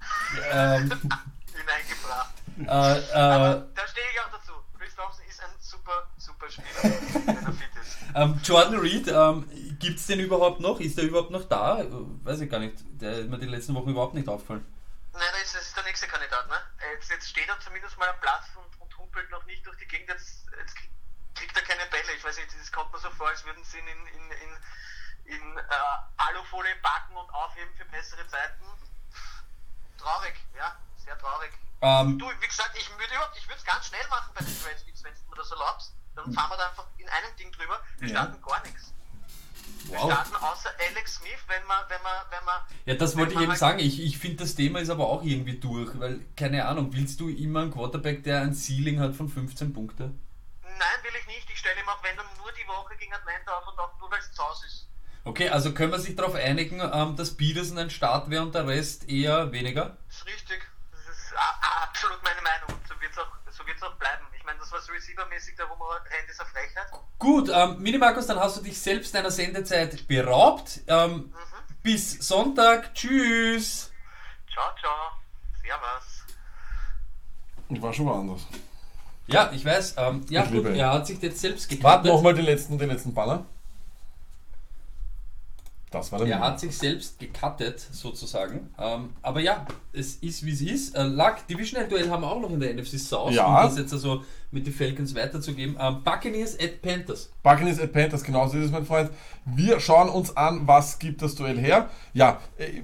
Ähm, hineingebracht. äh, Aber äh, da stehe ich auch dazu. Chris Thompson ist ein super, super Spieler, wenn er fit ist. ähm, Jordan Reed, ähm, gibt es den überhaupt noch? Ist der überhaupt noch da? Äh, Weiß ich gar nicht. Der ist mir die letzten Wochen überhaupt nicht aufgefallen. Nein, das ist, das ist der nächste Kandidat. Ne? Jetzt, jetzt steht er zumindest mal am Platz und, und humpelt noch nicht durch die Gegend. Jetzt, jetzt krieg- kriegt er keine Bälle. Ich weiß nicht, das kommt mir so vor, als würden sie ihn in, in, in, in äh, Alufolie backen und aufheben für bessere Zeiten. Traurig, ja, sehr traurig. Ähm, Du, wie gesagt, ich würde überhaupt, ich würde es ganz schnell machen bei den Redskins, wenn du mir das erlaubst. Dann fahren wir da einfach in einem Ding drüber. Wir Ja. starten gar nichts. Wir wow. starten außer Alex Smith, wenn man, wenn man, wenn man. Ja, das wollte ich eben sagen. Ich, ich finde, das Thema ist aber auch irgendwie durch, weil, keine Ahnung, willst du immer einen Quarterback, der ein Ceiling hat von 15 Punkte? Nein, will ich nicht. Ich stelle ihm auch, wenn dann nur die Woche gegen Atlanta auf und auch nur, weil es zu Hause ist. Okay, also können wir sich darauf einigen, ähm, dass Peterson ein Start wäre und der Rest eher weniger? Das ist richtig. Das ist a- a- absolut meine Meinung. So wird es auch, so wird's auch bleiben. Ich meine, das, was Receiver-mäßig da rumrennt, ist eine Frechheit. Gut, ähm, Mini Markus, dann hast du dich selbst deiner Sendezeit beraubt. Ähm, bis Sonntag. Tschüss. Ciao, ciao. Servus. Ich war schon woanders. Ja, ich weiß. Ähm, ja, Ich gut, liebe er hat sich jetzt selbst Warte gekannt. nochmal den letzten, den letzten Banner. Das war der Er hat sich selbst gecuttet, sozusagen. Ähm, aber ja, es ist wie es ist. Äh, Luck, Divisional-Duell haben wir auch noch in der NFC South, Ja. um das jetzt also mit den Falcons weiterzugeben. Ähm, Buccaneers at Panthers. Buccaneers at Panthers, genauso ist es, mein Freund. Wir schauen uns an, was gibt das Duell her. Ja, äh,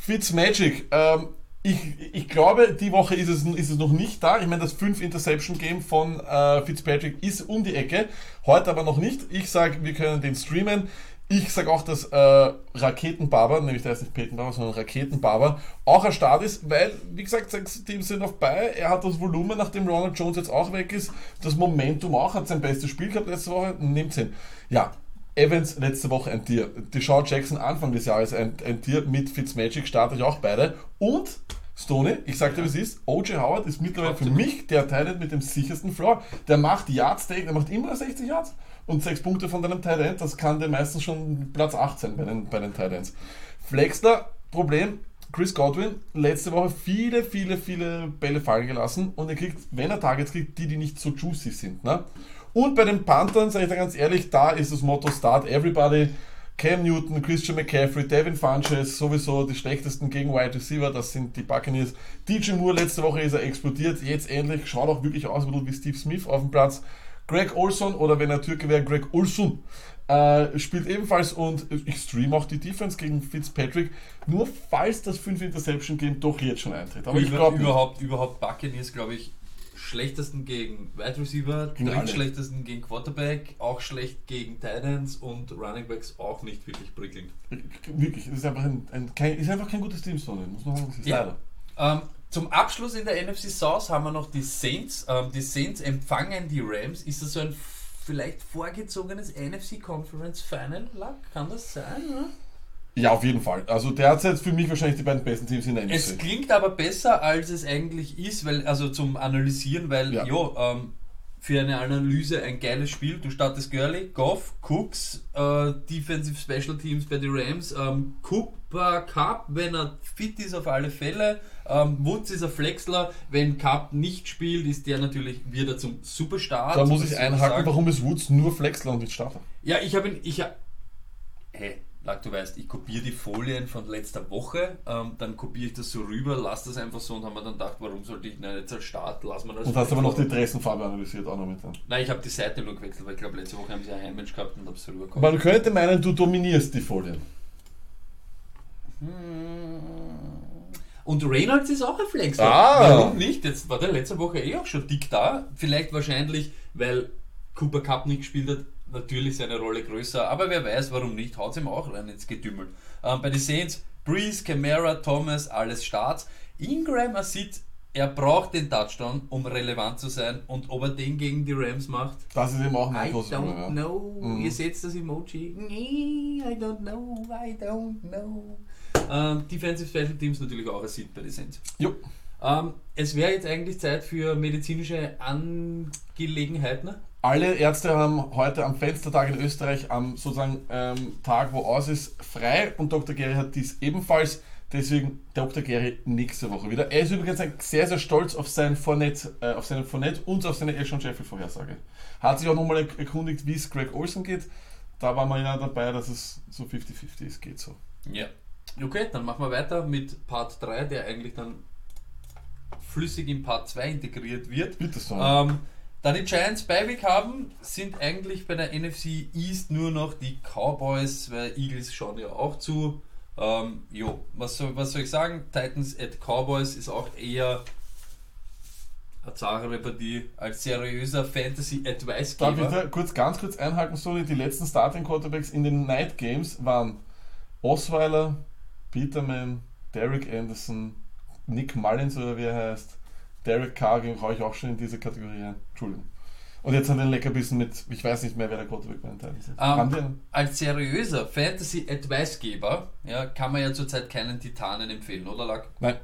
Fitzmagic, ähm, ich, ich glaube, die Woche ist es, ist es noch nicht da. Ich meine, das 5-Interception-Game von äh, Fitzpatrick ist um die Ecke. Heute aber noch nicht. Ich sage, wir können den streamen. Ich sage auch, dass äh, Raketenbarber, nämlich der heißt nicht Petenbarber, sondern Raketenbarber, auch ein Start ist, weil, wie gesagt, sechs Teams sind noch bei. Er hat das Volumen, nachdem Ronald Jones jetzt auch weg ist, das Momentum auch, hat sein bestes Spiel gehabt letzte Woche, nimmt hin. Ja, Evans letzte Woche ein Tier. Deshaun Jackson Anfang des Jahres ein, ein Tier. Mit Fitzmagic starte ich auch beide. Und Stoney, ich sag dir, wie es ist, O.J. Howard ist mittlerweile für mich der Tight mit dem sichersten Floor. Der macht Yards, der macht immer 60 Yards und 6 Punkte von deinem Tight End. Das kann dir meistens schon Platz 18 bei den, bei den Tight Ends. Flexler, Problem, Chris Godwin, letzte Woche viele, viele, viele Bälle fallen gelassen und er kriegt, wenn er Targets kriegt, die, die nicht so juicy sind. Ne? Und bei den Panthern, sage ich da ganz ehrlich, da ist das Motto Start Everybody. Cam Newton, Christian McCaffrey, Devin Funches, sowieso die schlechtesten gegen Wide Receiver, das sind die Buccaneers. DJ Moore, letzte Woche ist er explodiert, jetzt endlich, schaut auch wirklich aus wie Steve Smith auf dem Platz. Greg Olson, oder wenn er Türke wäre, Greg Olson, äh, spielt ebenfalls und ich stream auch die Defense gegen Fitzpatrick, nur falls das 5 Interception Game doch jetzt schon eintritt. Aber ich glaube überhaupt, überhaupt Buccaneers, glaube ich, schlechtesten gegen Wide Receiver, drittschlechtesten gegen Quarterback, auch schlecht gegen Titans und Running Backs auch nicht wirklich prickelnd. wirklich, es ist einfach, ein, ein, kein, ist einfach kein gutes Team, Sonny, muss man sagen, Ja. leider. Ähm, zum Abschluss in der NFC South haben wir noch die Saints. Ähm, die Saints empfangen die Rams. Ist das so ein vielleicht vorgezogenes NFC Conference Final? Luck? Kann das sein? Oder? Ja, auf jeden Fall. Also derzeit für mich wahrscheinlich die beiden besten Teams in der Es NFC. klingt aber besser, als es eigentlich ist, weil, also zum Analysieren, weil, Ja. jo, ähm, für eine Analyse ein geiles Spiel. Du startest Gurley, Goff, Cooks, äh, Defensive Special Teams bei den Rams, ähm, Cooper Cup, wenn er fit ist auf alle Fälle. Ähm, Woods ist ein Flexler. Wenn Cup nicht spielt, ist der natürlich wieder zum Superstar. Da muss ich einhaken, warum ist Woods nur Flexler und nicht Starter? Ja, ich habe ihn. Ich hey, Lack, du weißt, ich kopiere die Folien von letzter Woche, ähm, dann kopiere ich das so rüber, lasse das einfach so und habe mir dann gedacht, warum sollte ich nicht jetzt als Start, lass mal das. Und hast aber noch die Dressenfarbe analysiert auch noch mit dran. Nein, ich habe die Seite nur gewechselt, weil ich glaube, letzte Woche haben sie ein Heimmensch gehabt und habe es rübergekommen. Man könnte meinen, du dominierst die Folien. Und Reynolds ist auch ein Flexer. Ah. Warum nicht? Jetzt war der letzte Woche eh auch schon dick da. Vielleicht wahrscheinlich, weil Cooper Cup nicht gespielt hat, natürlich seine Rolle größer. Aber wer weiß, warum nicht, haut ihm auch rein ins Getümmel. Ähm, bei den Saints, Breeze, Camara, Thomas, alles Starts. Ingram sieht, er braucht den Touchdown, um relevant zu sein. Und ob er den gegen die Rams macht, Das ist eben auch I ein großes don't. Ja. know. Mhm. Ihr seht das Emoji. Nee, I don't know, I don't know. Ähm, Defensive Special Teams natürlich auch Seed bei den Saints. Jo. Ähm, es wäre jetzt eigentlich Zeit für medizinische Angelegenheiten. Alle Ärzte haben heute am Fenstertag in Österreich, am sozusagen ähm, Tag, wo aus ist, frei und Dr. Gary hat dies ebenfalls. Deswegen Dr. Gary nächste Woche wieder. Er ist übrigens sehr, sehr stolz auf sein Fournette, äh, auf seine Fournette und auf seine Elshon Sheffield Vorhersage. Hat sich auch nochmal erkundigt, wie es Greg Olsen geht. Da waren wir ja dabei, dass es so 50-50 ist, geht so. Ja. Okay, dann machen wir weiter mit Part 3, der eigentlich dann flüssig in Part 2 integriert wird. Bitte so. Ähm, da die Giants Beiweg haben, sind eigentlich bei der NFC East nur noch die Cowboys, weil Eagles schauen ja auch zu. Ähm, jo, was soll, was soll ich sagen? Titans at Cowboys ist auch eher eine zahre Partie als seriöser Fantasy Advice Darf ich Geber. da kurz, ganz kurz einhaken, Sony? Die letzten Starting Quarterbacks in den Night Games waren Osweiler, Peterman, Derek Anderson, Nick Mullins oder wie er heißt, Derek Carr, den brauche ich auch schon in diese Kategorie ein. Entschuldigung. Und jetzt wir ein Leckerbissen mit, ich weiß nicht mehr, wer der Quarterback bei den Titans ist. die einen? Als seriöser Fantasy Advice Geber ja, kann man ja zurzeit keinen Titanen empfehlen, oder Lack? Nein.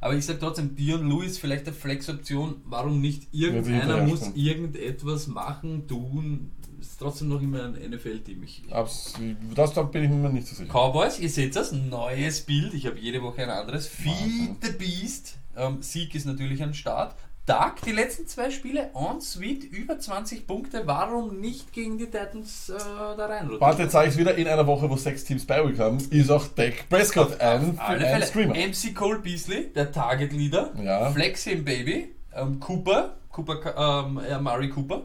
Aber ich sage trotzdem, Dion Lewis vielleicht eine Flex-Option. Warum nicht? Irgendeiner muss irgendetwas machen, tun. Ist trotzdem noch immer ein NFL-Team. Das da bin ich mir nicht so sicher. Cowboys, ihr seht das, neues Bild. Ich habe jede Woche ein anderes. Feed the Beast. Ähm, Sieg ist natürlich ein Start. stark. Die letzten zwei Spiele en suite über 20 Punkte. Warum nicht gegen die Titans äh, da reinrutschen? Warte, jetzt sage ich wieder, in einer Woche, wo sechs Teams bei Week haben, ist auch Dak Prescott ein, Alle ein. Streamer. MC Cole Beasley, der Target Leader. Ja. Flexim Baby. Ähm, Cooper. Cooper ähm, äh, Murray Cooper.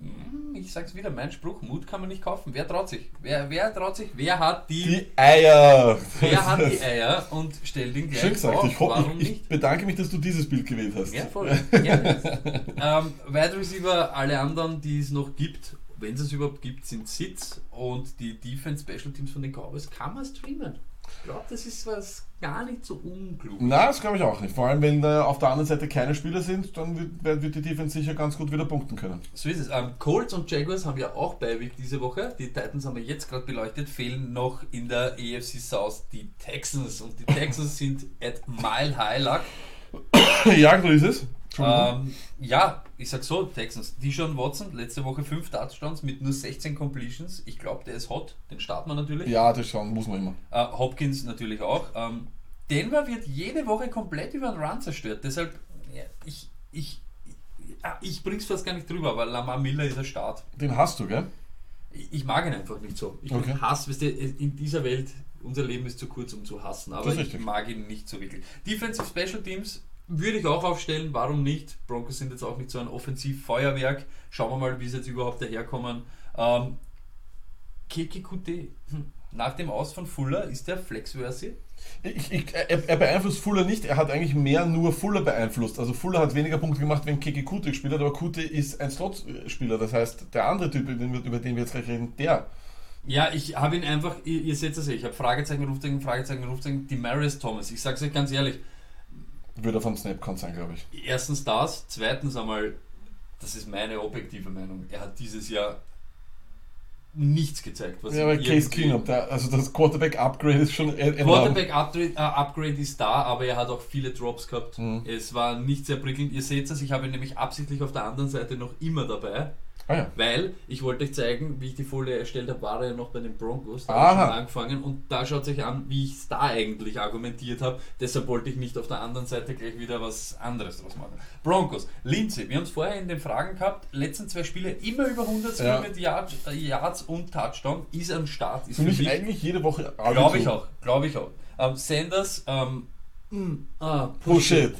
Hm, Ich sag's wieder, mein Spruch, Mut kann man nicht kaufen. Wer traut sich? Wer, wer traut sich? Wer hat die, Die Eier. wer hat die Eier und stellt ihn gleich Schön gesagt. auf? Ich, ho- Warum ich, ich bedanke mich, dass du dieses Bild gewählt hast. Ja, voll. Ähm, Wide Receiver, alle anderen, die es noch gibt, wenn es es überhaupt gibt, sind Sitz und die Defense Special Teams von den Cowboys kann man streamen. Ich glaube, das ist was gar nicht so unklug. Na, das glaube ich auch nicht. Vor allem, wenn äh, auf der anderen Seite keine Spieler sind, dann wird, wird die Defense sicher ganz gut wieder punkten können. So ist es. Ähm, Colts und Jaguars haben ja auch Beiweg diese Woche. Die Titans haben wir jetzt gerade beleuchtet. Fehlen noch in der AFC South die Texans. Und die Texans sind at mile high luck. ja, so ist es. Ähm, ja, ich sag so, Texans. Dijon Watson, letzte Woche 5 Touchdowns mit nur 16 Completions. Ich glaube, der ist hot. Den starten wir natürlich. ja, das schauen muss man immer. Äh, Hopkins natürlich auch. Ähm, Denver wird jede Woche komplett über den Run zerstört. Deshalb, ja, ich, ich, ich bring's fast gar nicht drüber, weil Lamar Miller ist ein Start. Den hast du, gell? Ich ich mag ihn einfach nicht so. Ich Okay. hasse, weißt du, in dieser Welt, unser Leben ist zu kurz, um zu hassen, aber ich mag ihn nicht so wirklich. Defensive Special Teams würde ich auch aufstellen, warum nicht? Broncos sind jetzt auch nicht so ein Offensivfeuerwerk. Schauen wir mal, wie sie jetzt überhaupt daherkommen. Ähm, KKQT. Hm. Nach dem Aus von Fuller ist der flexworthy. Ich, ich, er, er beeinflusst Fuller nicht, er hat eigentlich mehr nur Fuller beeinflusst. Also Fuller hat weniger Punkte gemacht, wenn Keke Kute gespielt hat, aber Kute ist ein Slot-Spieler. Das heißt, der andere Typ, über den wir, über den wir jetzt gleich reden, der. Ja, ich habe ihn einfach, ihr, ihr seht es ja, ich habe Fragezeichen, Rufzeichen, Fragezeichen, Rufzeichen, die Marius Thomas. Ich sage es euch ganz ehrlich, Würde vom Snapcon sein, glaube ich. Erstens das, zweitens einmal, das ist meine objektive Meinung, er hat dieses Jahr nichts gezeigt. Was Ja, aber Case Keenum, der, also das Quarterback-Upgrade ist schon e- enorm. Quarterback Upgrade, äh, Upgrade ist da, aber er hat auch viele Drops gehabt. Mhm. Es war nicht sehr prickelnd. Ihr seht es, ich habe ihn nämlich absichtlich auf der anderen Seite noch immer dabei, Ah ja. weil ich wollte euch zeigen, wie ich die Folie erstellt habe, war er ja noch bei den Broncos. Da habe ich schon angefangen und da schaut euch an, wie ich es da eigentlich argumentiert habe. Deshalb wollte ich nicht auf der anderen Seite gleich wieder was anderes draus machen. Broncos, Lindsay, wir haben es vorher in den Fragen gehabt, letzten zwei Spiele immer über 100 Ja. mit Yards, äh, Yards und Touchdown, ist ein Start. Ist Für mich eigentlich jede Woche. Glaube ich auch, glaube ich auch. Ähm, Sanders, ähm, mm, ah, Push it.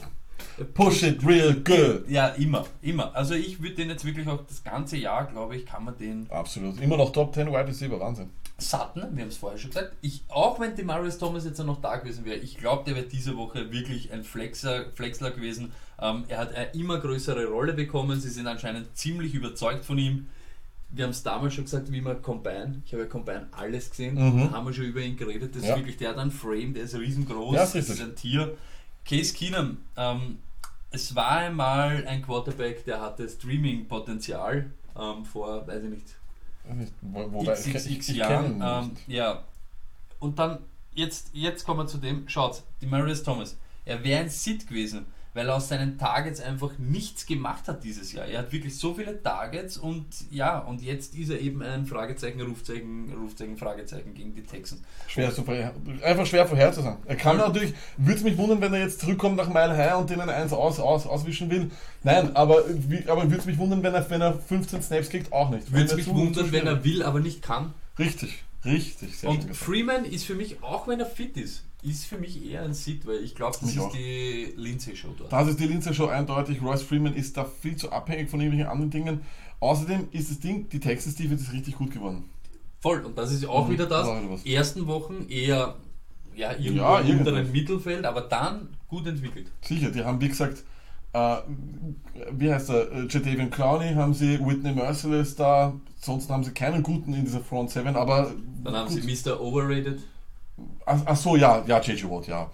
Push it real good. Ja, immer, immer. Also ich würde den jetzt wirklich auch das ganze Jahr, glaube ich, kann man den Absolut. Immer noch Top 10 Wide Receiver, Wahnsinn. Sutton, wir haben es vorher schon gesagt, ich, auch wenn Demarius Thomas jetzt noch da gewesen wäre, ich glaube, der wäre diese Woche wirklich ein Flexer, Flexler gewesen. Ähm, er hat eine immer größere Rolle bekommen, sie sind anscheinend ziemlich überzeugt von ihm. Wir haben es damals schon gesagt, wie man Combine, ich habe ja Combine alles gesehen, Mhm. da haben wir schon über ihn geredet, das Ja. ist wirklich, der hat einen Frame, der ist riesengroß, Ja, ist das richtig. ist ein Tier. Case Keenum, ähm, es war einmal ein Quarterback, der hatte Streaming-Potenzial ähm, vor, weiß ich nicht, Wo, ich, XXX ich, ich Jahren. Ähm, ja. Und dann, jetzt, jetzt kommen wir zu dem, schaut, die Marius Thomas, er wäre ein Sit gewesen, weil er aus seinen Targets einfach nichts gemacht hat dieses Jahr. Er hat wirklich so viele Targets und ja, und jetzt ist er eben ein Fragezeichen, Rufzeichen, Rufzeichen, Fragezeichen gegen die Texans. Schwer zu einfach schwer vorherzusagen. Er kann natürlich, würde es mich wundern, wenn er jetzt zurückkommt nach Mile High und denen eins aus, aus, auswischen will. Nein, aber, aber würde es mich wundern, wenn er, wenn er 15 Snaps kriegt, auch nicht. Würde es mich wundern, wenn er will, aber nicht kann. Richtig, richtig. Und. Freeman ist für mich, auch wenn er fit ist, ist für mich eher ein Sit, weil ich glaube, das Mich ist auch. die Lindsay-Show dort. Das ist die Linse schon eindeutig. Royce Freeman ist da viel zu abhängig von irgendwelchen anderen Dingen. Außerdem ist das Ding, die Texas Defense ist richtig gut geworden. Voll, und das ist auch Mhm, wieder das. Ersten Wochen eher ja, irgendwo Ja, im unteren Mittelfeld, aber dann gut entwickelt. Sicher, die haben wie gesagt, äh, wie heißt er, äh, Jadavian Clowney haben sie, Whitney Merciless da, sonst haben sie keinen guten in dieser Front 7, aber Dann haben gut. sie Mr. Overrated. Ach, ach so, ja, ja, JJ Watt, ja.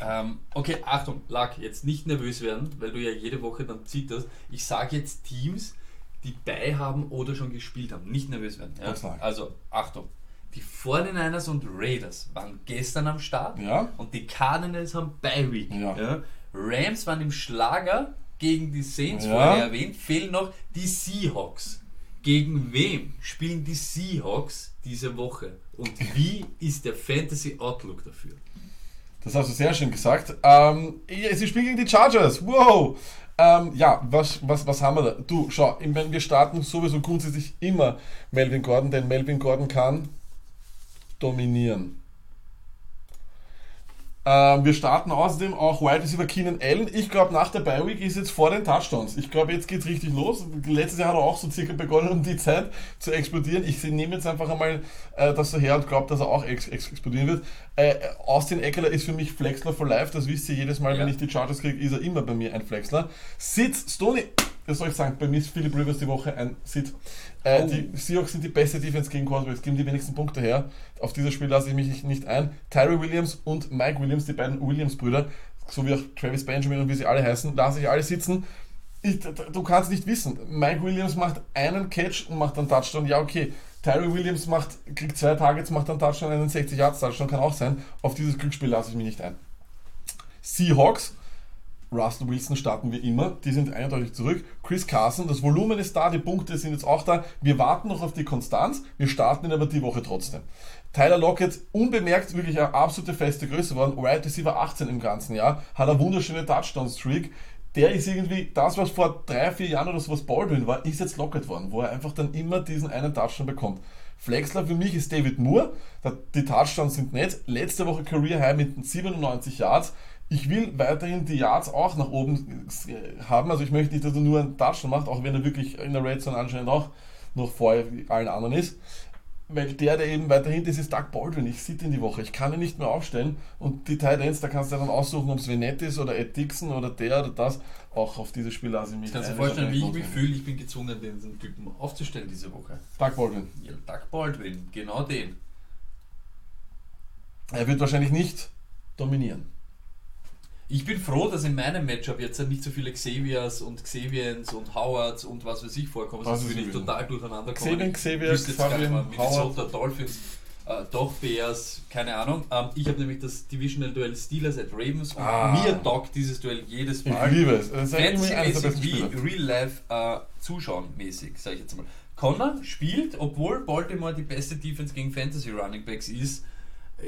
Ähm, okay, Achtung, Lack, jetzt nicht nervös werden, weil du ja jede Woche dann zitterst. Ich sage jetzt Teams, die bei haben oder schon gespielt haben. Nicht nervös werden. Ja? Also, Achtung. Die 49ers und Raiders waren gestern am Start Ja. und die Cardinals haben Bye Week. Ja. Rams waren im Schlager gegen die Saints, Ja. vorher erwähnt, fehlen noch die Seahawks. Gegen wem spielen die Seahawks diese Woche? Und wie ist der Fantasy Outlook dafür? Das hast du sehr schön gesagt. Ähm, sie spielen gegen die Chargers. Wow. Ähm, ja, was, was, was haben wir da? Du, schau, mein, wir starten sowieso grundsätzlich immer Melvin Gordon, denn Melvin Gordon kann dominieren. Ähm, wir starten außerdem auch Wide Receiver Keenan Allen. Ich glaube, nach der Bye Week ist jetzt vor den Touchdowns. Ich glaube, jetzt geht es richtig los. Letztes Jahr hat er auch so circa begonnen, um die Zeit zu explodieren. Ich nehme jetzt einfach einmal äh, das so her und glaube, dass er auch ex ex explodieren wird. Äh, Austin Eckler ist für mich Flexler for Life. Das wisst ihr jedes Mal, Ja. wenn ich die Chargers kriege, ist er immer bei mir ein Flexler. Sitz, Stoney. Was soll ich sagen? Bei mir ist Philip Rivers die Woche ein Sit. Äh, Oh. Die Seahawks sind die beste Defense gegen Quarterbacks, geben die wenigsten Punkte her. Auf dieses Spiel lasse ich mich nicht- nicht ein. Tyree Williams und Mike Williams, die beiden Williams-Brüder, sowie auch Travis Benjamin und wie sie alle heißen, lasse ich alle sitzen. Ich, du kannst nicht wissen. Mike Williams macht einen Catch und macht einen Touchdown. Ja, okay. Tyree Williams macht, kriegt zwei Targets, macht einen Touchdown, einen 60 Yards Touchdown, kann auch sein. Auf dieses Glücksspiel lasse ich mich nicht ein. Seahawks, Russell Wilson starten wir immer, die sind eindeutig zurück. Chris Carson, das Volumen ist da, die Punkte sind jetzt auch da. Wir warten noch auf die Konstanz, wir starten ihn aber die Woche trotzdem. Tyler Lockett, unbemerkt wirklich eine absolute feste Größe geworden. Wide Receiver 18 im ganzen Jahr, hat eine wunderschöne Touchdown-Streak. Der ist irgendwie, das was vor drei, vier Jahren oder so was Baldwin war, ist jetzt Lockett worden, wo er einfach dann immer diesen einen Touchdown bekommt. Flexler für mich ist David Moore. Die Touchdowns sind nett. Letzte Woche Career High mit 97 Yards. Ich will weiterhin die Yards auch nach oben haben. Also ich möchte nicht, dass er nur einen Touchdown macht, auch wenn er wirklich in der Red Zone anscheinend auch noch vor allen anderen ist. Weil der, der eben weiter hinten ist, ist Doug Baldwin. Ich sitze in die Woche. Ich kann ihn nicht mehr aufstellen. Und die Tight Ends, da kannst du dann aussuchen, ob es Venett ist oder Ed Dixon oder der oder das. Auch auf dieses Spiel lasse ich mich Kannst du dir vorstellen, wie ich mich fühle? Ich bin gezwungen, diesen Typen aufzustellen diese Woche. Doug Baldwin. Ja, Doug Baldwin, genau den. Er wird wahrscheinlich nicht dominieren. Ich bin froh, dass in meinem Matchup jetzt nicht so viele Xaviers und Xavians und Howards und was weiß ich vorkommen, sonst ist würde ich total durcheinander kommen. Xavier, Ich Xavier, Xavier, Minnesota. Dolphins, äh, doch Bears, keine Ahnung. Ähm, ich habe nämlich das Divisional Duell Steelers at Ravens und Ah. mir taugt dieses Duell jedes Ich Mal. liebe es. Das ist wie Spieler. Real Life äh, zuschauen mäßig, sage ich jetzt mal. Connor spielt, obwohl Baltimore die beste Defense gegen Fantasy Running Backs ist, äh,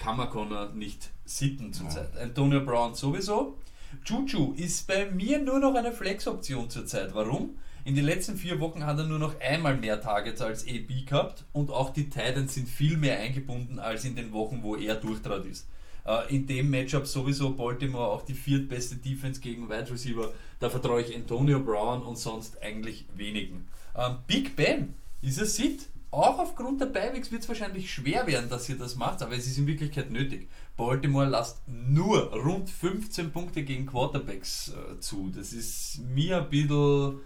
kann man Connor nicht sitten zurzeit. Antonio Brown sowieso. Juju ist bei mir nur noch eine Flex-Option zurzeit. Warum? In den letzten vier Wochen hat er nur noch einmal mehr Targets als AB gehabt und auch die Titans sind viel mehr eingebunden als in den Wochen, wo er durchtrat ist. Äh, In dem Matchup sowieso Baltimore auch die viertbeste Defense gegen Wide Receiver. Da vertraue ich Antonio Brown und sonst eigentlich wenigen. Ähm, Big Ben ist ein Sit. Auch aufgrund der Beiwegs wird es wahrscheinlich schwer werden, dass ihr das macht, aber es ist in Wirklichkeit nötig. Baltimore lasst nur rund 15 Punkte gegen Quarterbacks äh, zu. Das ist mir ein bisschen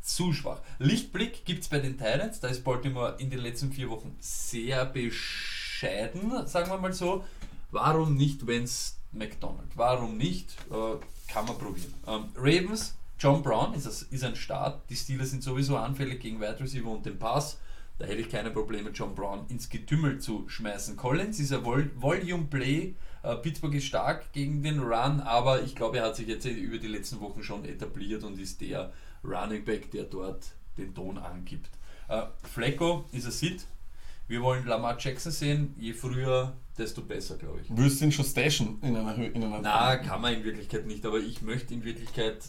zu schwach. Lichtblick gibt es bei den Titans, da ist Baltimore in den letzten vier Wochen sehr bescheiden, sagen wir mal so. Warum nicht Vance McDonald? Warum nicht? Äh, kann man probieren. Ähm, Ravens, John Brown ist, ist ein Start. Die Steelers sind sowieso anfällig gegen Wide Receiver und den Pass. Da hätte ich keine Probleme, John Brown ins Getümmel zu schmeißen. Collins ist ein Vol Volume Play. Äh, Pittsburgh ist stark gegen den Run, aber ich glaube, er hat sich jetzt über die letzten Wochen schon etabliert und ist der Running Back, der dort den Ton angibt. Äh, Flecko ist ein Sit. Wir wollen Lamar Jackson sehen. Je früher, desto besser, glaube ich. Würdest du ihn schon stashen in einer Höhe? In einer Na, kann man in Wirklichkeit nicht, aber ich möchte in Wirklichkeit,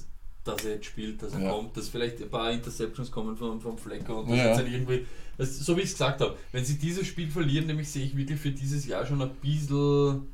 dass er jetzt spielt, dass er Ja. kommt, dass vielleicht ein paar Interceptions kommen vom, vom Flecker und dass Ja. halt irgendwie, das, so wie ich es gesagt habe, wenn sie dieses Spiel verlieren, nämlich sehe ich wirklich für dieses Jahr schon ein bisschen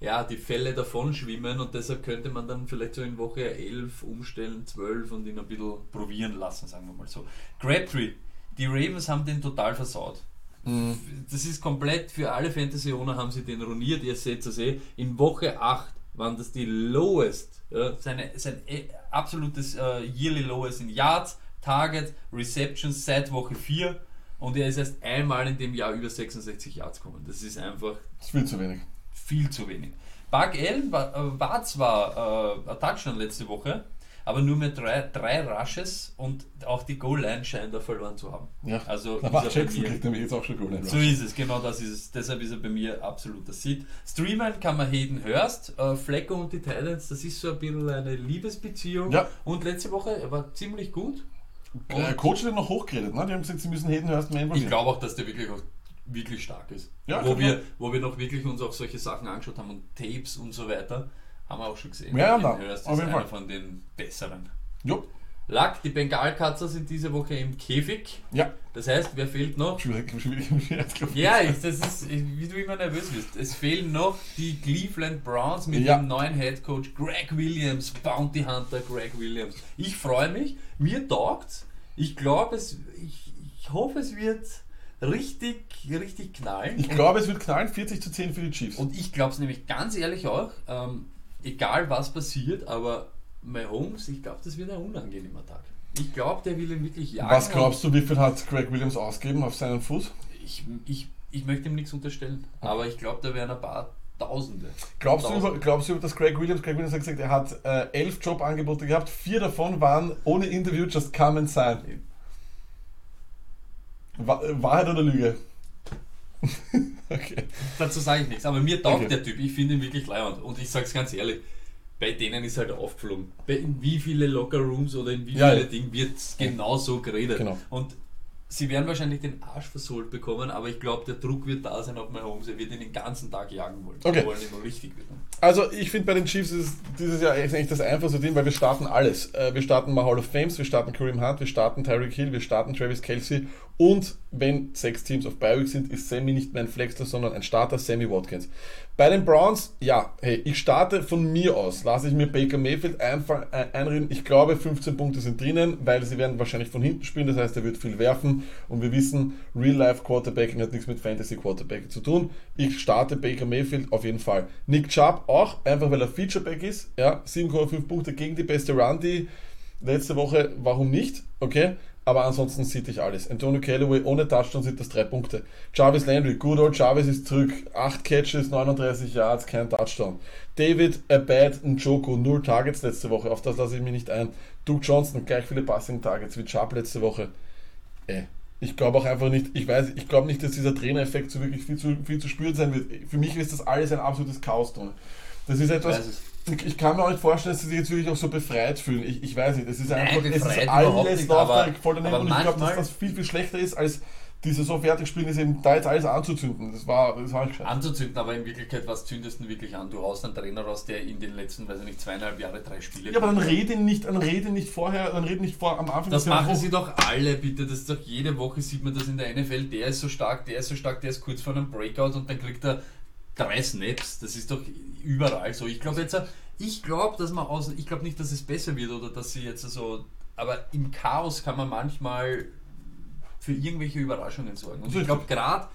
ja, die Fälle davon schwimmen und deshalb könnte man dann vielleicht so in Woche 11 umstellen, 12 und ihn ein bisschen probieren lassen, sagen wir mal so. Crabtree, die Ravens haben den total versaut. Mhm. Das ist komplett für alle Fantasy-Owner haben sie den ruiniert. Ihr seht es eh. In Woche 8 waren das die lowest, ja, seine, sein äh, absolutes äh, yearly lowest in Yards, Target, Receptions seit Woche 4 und er ist erst einmal in dem Jahr über 66 Yards gekommen. Das ist einfach Das ist viel zu wenig. viel zu wenig. Bug Allen war, äh, war zwar äh, ein Touchdown letzte Woche, aber nur mit drei, drei Rushes und auch die Goal-Line scheint er verloren zu haben. Ja. Also war ist Jackson kriegt nämlich jetzt auch schon Goal so ist es, genau das ist es. Deshalb ist er bei mir absoluter Seed. Streamen kann man Hayden Hurst, äh, Flecko und die Titans, das ist so ein bisschen eine Liebesbeziehung. Ja. Und letzte Woche er war ziemlich gut. Der Und Coach hat noch hochgeredet, ne? Die haben gesagt, sie müssen Hayden Hurst mehr ich glaube auch, dass der wirklich auch wirklich stark ist. Ja, wo, wir, wo wir noch wirklich uns auch solche Sachen angeschaut haben und Tapes und so weiter, haben wir auch schon gesehen. Ja, ja, Hurst auf jeden einer Fall. von den besseren. Jo. Lack, die Bengalkatzer sind diese Woche im Käfig. Ja. Das heißt, wer fehlt noch? Schwierig, schwierig, schwierig. Ja, ich, das ist, wie du immer nervös bist. Es fehlen noch die Cleveland Browns mit Ja. dem neuen Head Coach Greg Williams, Bounty Hunter Greg Williams. Ich freue mich, mir taugt's. Ich glaube, es, ich, ich hoffe, es wird richtig, richtig knallen. Ich glaube, es wird knallen, 40 zu 10 für die Chiefs. Und ich glaube es nämlich ganz ehrlich auch, ähm, egal was passiert, aber Mahomes, ich glaube, das wird ein unangenehmer Tag. Ich glaube, der will ihn wirklich jagen. Was glaubst du, wie viel hat Greg Williams ausgegeben auf seinen Fuß? Ich, ich, ich möchte ihm nichts unterstellen, aber ich glaube, da wären ein paar Tausende. Glaubst du, Tausende. über, glaubst du, dass Greg Williams, Greg Williams hat gesagt, er hat äh, elf Jobangebote gehabt, vier davon waren ohne Interview, just come and sign. Wa Wahrheit oder Lüge? okay. Dazu sage ich nichts, aber mir taugt Okay. der Typ. Ich finde ihn wirklich leibend. Und ich sage es ganz ehrlich, bei denen ist halt aufgeflogen. Bei in wie viele Lockerrooms oder in wie Ja, viele ja. Dinge wird genau so geredet. Genau. Und sie werden wahrscheinlich den Arsch versohlt bekommen, aber ich glaube, der Druck wird da sein auf Mahomes. Er wird ihn den ganzen Tag jagen wollen. Okay. Sie wollen ihn richtig wissen. Also ich finde bei den Chiefs ist es dieses Jahr eigentlich das einfachste Ding, weil wir starten alles. Äh, Wir starten mal Hall of Fames, wir starten Kareem Hunt, wir starten Tyreek Hill, wir starten Travis Kelsey und wenn sechs Teams auf Bi-Week sind, ist Sammy nicht mehr ein Flexler, sondern ein Starter, Sammy Watkins. Bei den Browns, ja, hey, ich starte von mir aus, lasse ich mir Baker Mayfield einfach äh, einreden. Ich glaube, 15 Punkte sind drinnen, weil sie werden wahrscheinlich von hinten spielen, das heißt, er wird viel werfen und wir wissen, Real-Life Quarterbacking hat nichts mit Fantasy Quarterbacking zu tun. Ich starte Baker Mayfield auf jeden Fall. Nick Chubb auch, einfach weil er Featureback ist, ja, 7,5 Punkte gegen die beste Run, letzte Woche, warum nicht, okay? Aber ansonsten sieht ich alles. Antonio Callaway ohne Touchdown sind das drei Punkte. Jarvis Landry, good old Jarvis ist zurück. 8 Catches, 39 Yards, kein Touchdown. David Abad Njoko, 0 Targets letzte Woche, auf das lasse ich mich nicht ein. Duke Johnson, gleich viele Passing Targets wie Chubb letzte Woche. Ey, ich glaube auch einfach nicht, ich weiß, ich glaube nicht, dass dieser Trainereffekt so wirklich viel zu, viel zu spüren sein wird. Für mich ist das alles ein absolutes Chaos drin. Das ist etwas. Ich, kann mir auch nicht vorstellen, dass sie sich jetzt wirklich auch so befreit fühlen. Ich, ich weiß nicht, es ist Nein, einfach, es ist alles nicht, aber- voll daneben und ich glaube, dass das viel, viel schlechter ist, als diese so fertig spielen, ist eben da jetzt alles anzuzünden. Das war, das war gescheit. Anzuzünden, aber in Wirklichkeit, was zündest du wirklich an? Du haust einen Trainer raus, der in den letzten, weiß ich nicht, zweieinhalb Jahre drei Spiele Ja, aber dann rede nicht, dann rede nicht vorher, dann rede nicht vor am Anfang. Das machen sie doch alle, bitte. Das ist doch jede Woche sieht man das in der NFL. Der ist so stark, der ist so stark, der ist kurz vor einem Breakout und dann kriegt er drei Snaps. Das ist doch überall so. Ich glaube jetzt, ich glaube, dass man aus, ich glaube nicht, dass es besser wird oder dass sie jetzt so, aber im Chaos kann man manchmal für irgendwelche Überraschungen sorgen. Und ich glaube gerade,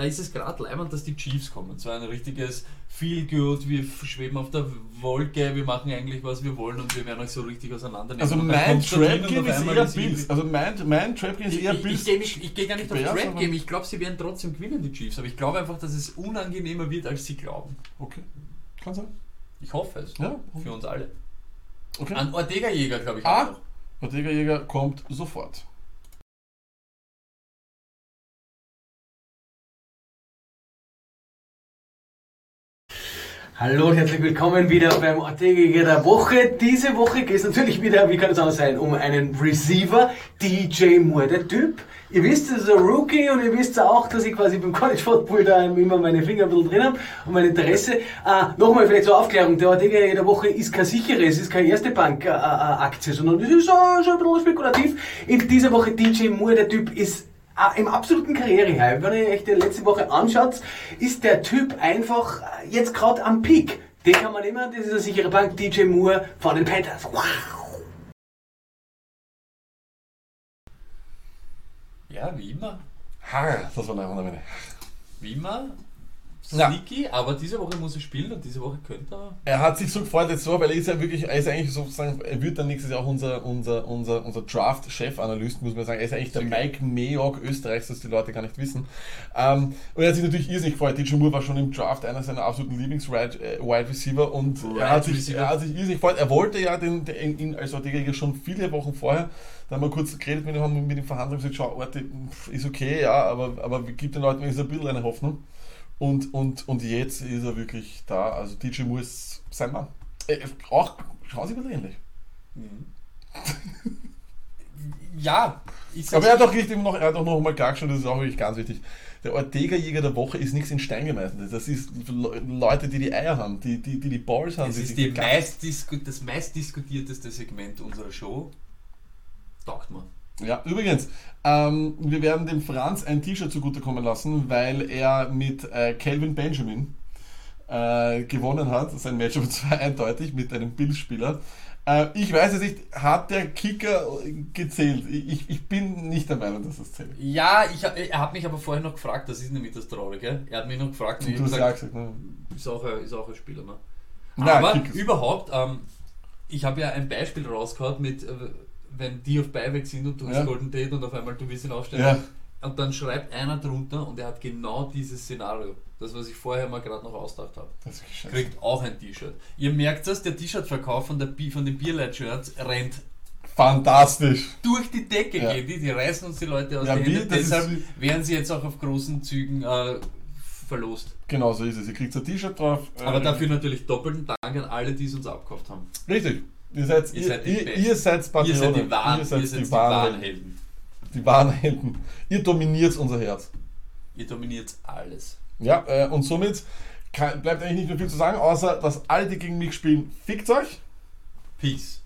da ist es gerade leibend, dass die Chiefs kommen. So ein richtiges Feel good, wir schweben auf der Wolke, wir machen eigentlich, was wir wollen und wir werden euch so richtig auseinandernehmen. Also mein kommt's da drin Trap und Game auf ist eher Bills. Also mein, mein Trap Game ist ich, eher ich, ich, Bills. gehe nicht, ich gehe gar nicht auf Bears, Trap aber- Game. Ich glaube, sie werden trotzdem gewinnen, die Chiefs. Aber ich glaube einfach, dass es unangenehmer wird, als sie glauben. Okay, kann sein. Ich hoffe es. Ja. Für uns alle. Okay. An Ortega-Jäger, glaube ich, Ah. auch noch. Ortega Jäger kommt sofort. Hallo und herzlich willkommen wieder beim Ortega der Woche. Diese Woche geht es natürlich wieder, wie kann es anders sein, um einen Receiver, DJ Moore, der Typ. Ihr wisst, das ist ein Rookie und ihr wisst auch, dass ich quasi beim College Football da immer meine Finger ein bisschen drin habe und mein Interesse. Ah, Nochmal vielleicht zur Aufklärung, der Ortega der Woche ist kein sicheres, ist keine erste Bank-Aktie, sondern es ist schon ein bisschen spekulativ. In dieser Woche DJ Moore, der Typ ist Im absoluten Karrierehype, wenn ihr euch die letzte Woche anschaut, ist der Typ einfach äh, jetzt gerade am Peak. Den kann man nehmen, das ist eine sichere Bank, DJ Moore von den Panthers. Wow! Ja, wie immer. Ha, das war eine andere Wie immer. Ja. Sneaky, aber diese Woche muss er spielen und diese Woche könnte er. Er hat sich so gefreut letzte Woche, weil er ist ja wirklich, er ist eigentlich sozusagen, er wird dann nächstes Jahr auch unser, unser, unser, unser Draft-Chef-Analyst, muss man sagen. Er ist eigentlich der Mike Mayock Österreichs, das die Leute gar nicht wissen. Ähm, und er hat sich natürlich irrsinnig gefreut. DJ Moore war schon im Draft einer seiner absoluten Lieblings-Wide Receiver und er hat, sich, Receiver. er hat sich irrsinnig gefreut. Er wollte ja den, den ihn als Ortega schon viele Wochen vorher, da haben wir kurz geredet mit ihm, haben mit ihm verhandelt und gesagt, schau, Orte, ist okay, ja, aber, aber gibt den Leuten wenigstens ein bisschen eine Hoffnung. Und, und, und jetzt ist er wirklich da. Also DJ Moore ist sein Mann. Äh, auch, schauen Sie mal ähnlich. Ja, ich Aber er hat auch richtig noch, er hat auch noch mal klar geschaut, das ist auch wirklich ganz wichtig. der Ortega-Jäger der Woche ist nichts in Stein gemeißelt. Das ist Le- Leute, die die Eier haben, die die, die, die Balls haben. Die ist die meist das meistdiskutierteste Segment unserer Show. Taugt man. Ja, übrigens, ähm, wir werden dem Franz ein T-Shirt zugutekommen lassen, weil er mit äh, Calvin Benjamin äh, gewonnen hat. Sein Matchup 2 eindeutig mit einem Bills-Spieler. Äh, ich weiß es nicht, hat der Kicker gezählt? Ich, ich bin nicht der Meinung, dass es zählt. Ja, ich, er hat mich aber vorher noch gefragt, das ist nämlich das Traurige. Er hat mich noch gefragt, und ich Du gesagt, gesagt, ne? ist, auch ein, ist auch ein Spieler. Ne? Nein, aber überhaupt, ähm, ich habe ja ein Beispiel rausgehauen mit, äh, wenn die auf Beiweg sind und du hast Ja. Golden Date und auf einmal du willst ihn aufstellen. Ja. Und dann schreibt einer drunter und er hat genau dieses Szenario. Das, was ich vorher mal gerade noch ausgedacht habe. Das. Kriegt auch ein T-Shirt. Ihr merkt das, der T-Shirt-Verkauf von, der Bi- von den Bierlight-Shirts rennt Fantastisch. durch die Decke Ja. gehen die, die reißen uns die Leute aus Ja, den? Händen. Deshalb werden sie jetzt auch auf großen Zügen äh, verlost. Genau so ist es. Ihr kriegt ein T-Shirt drauf. Aber äh, dafür natürlich doppelten Dank an alle, die es uns abgekauft haben. Richtig. Ihr seid, Ihr ihr, seid die ihr, ihr seid Ihr seid die wahren, Ihr seid ihr seid die die wahren wahren. Helden. Die wahren Helden. Ihr dominiert unser Herz. Ihr dominiert alles. Ja, äh, und somit kann, bleibt eigentlich nicht mehr viel zu sagen, außer dass alle, die gegen mich spielen, fickt euch. Peace.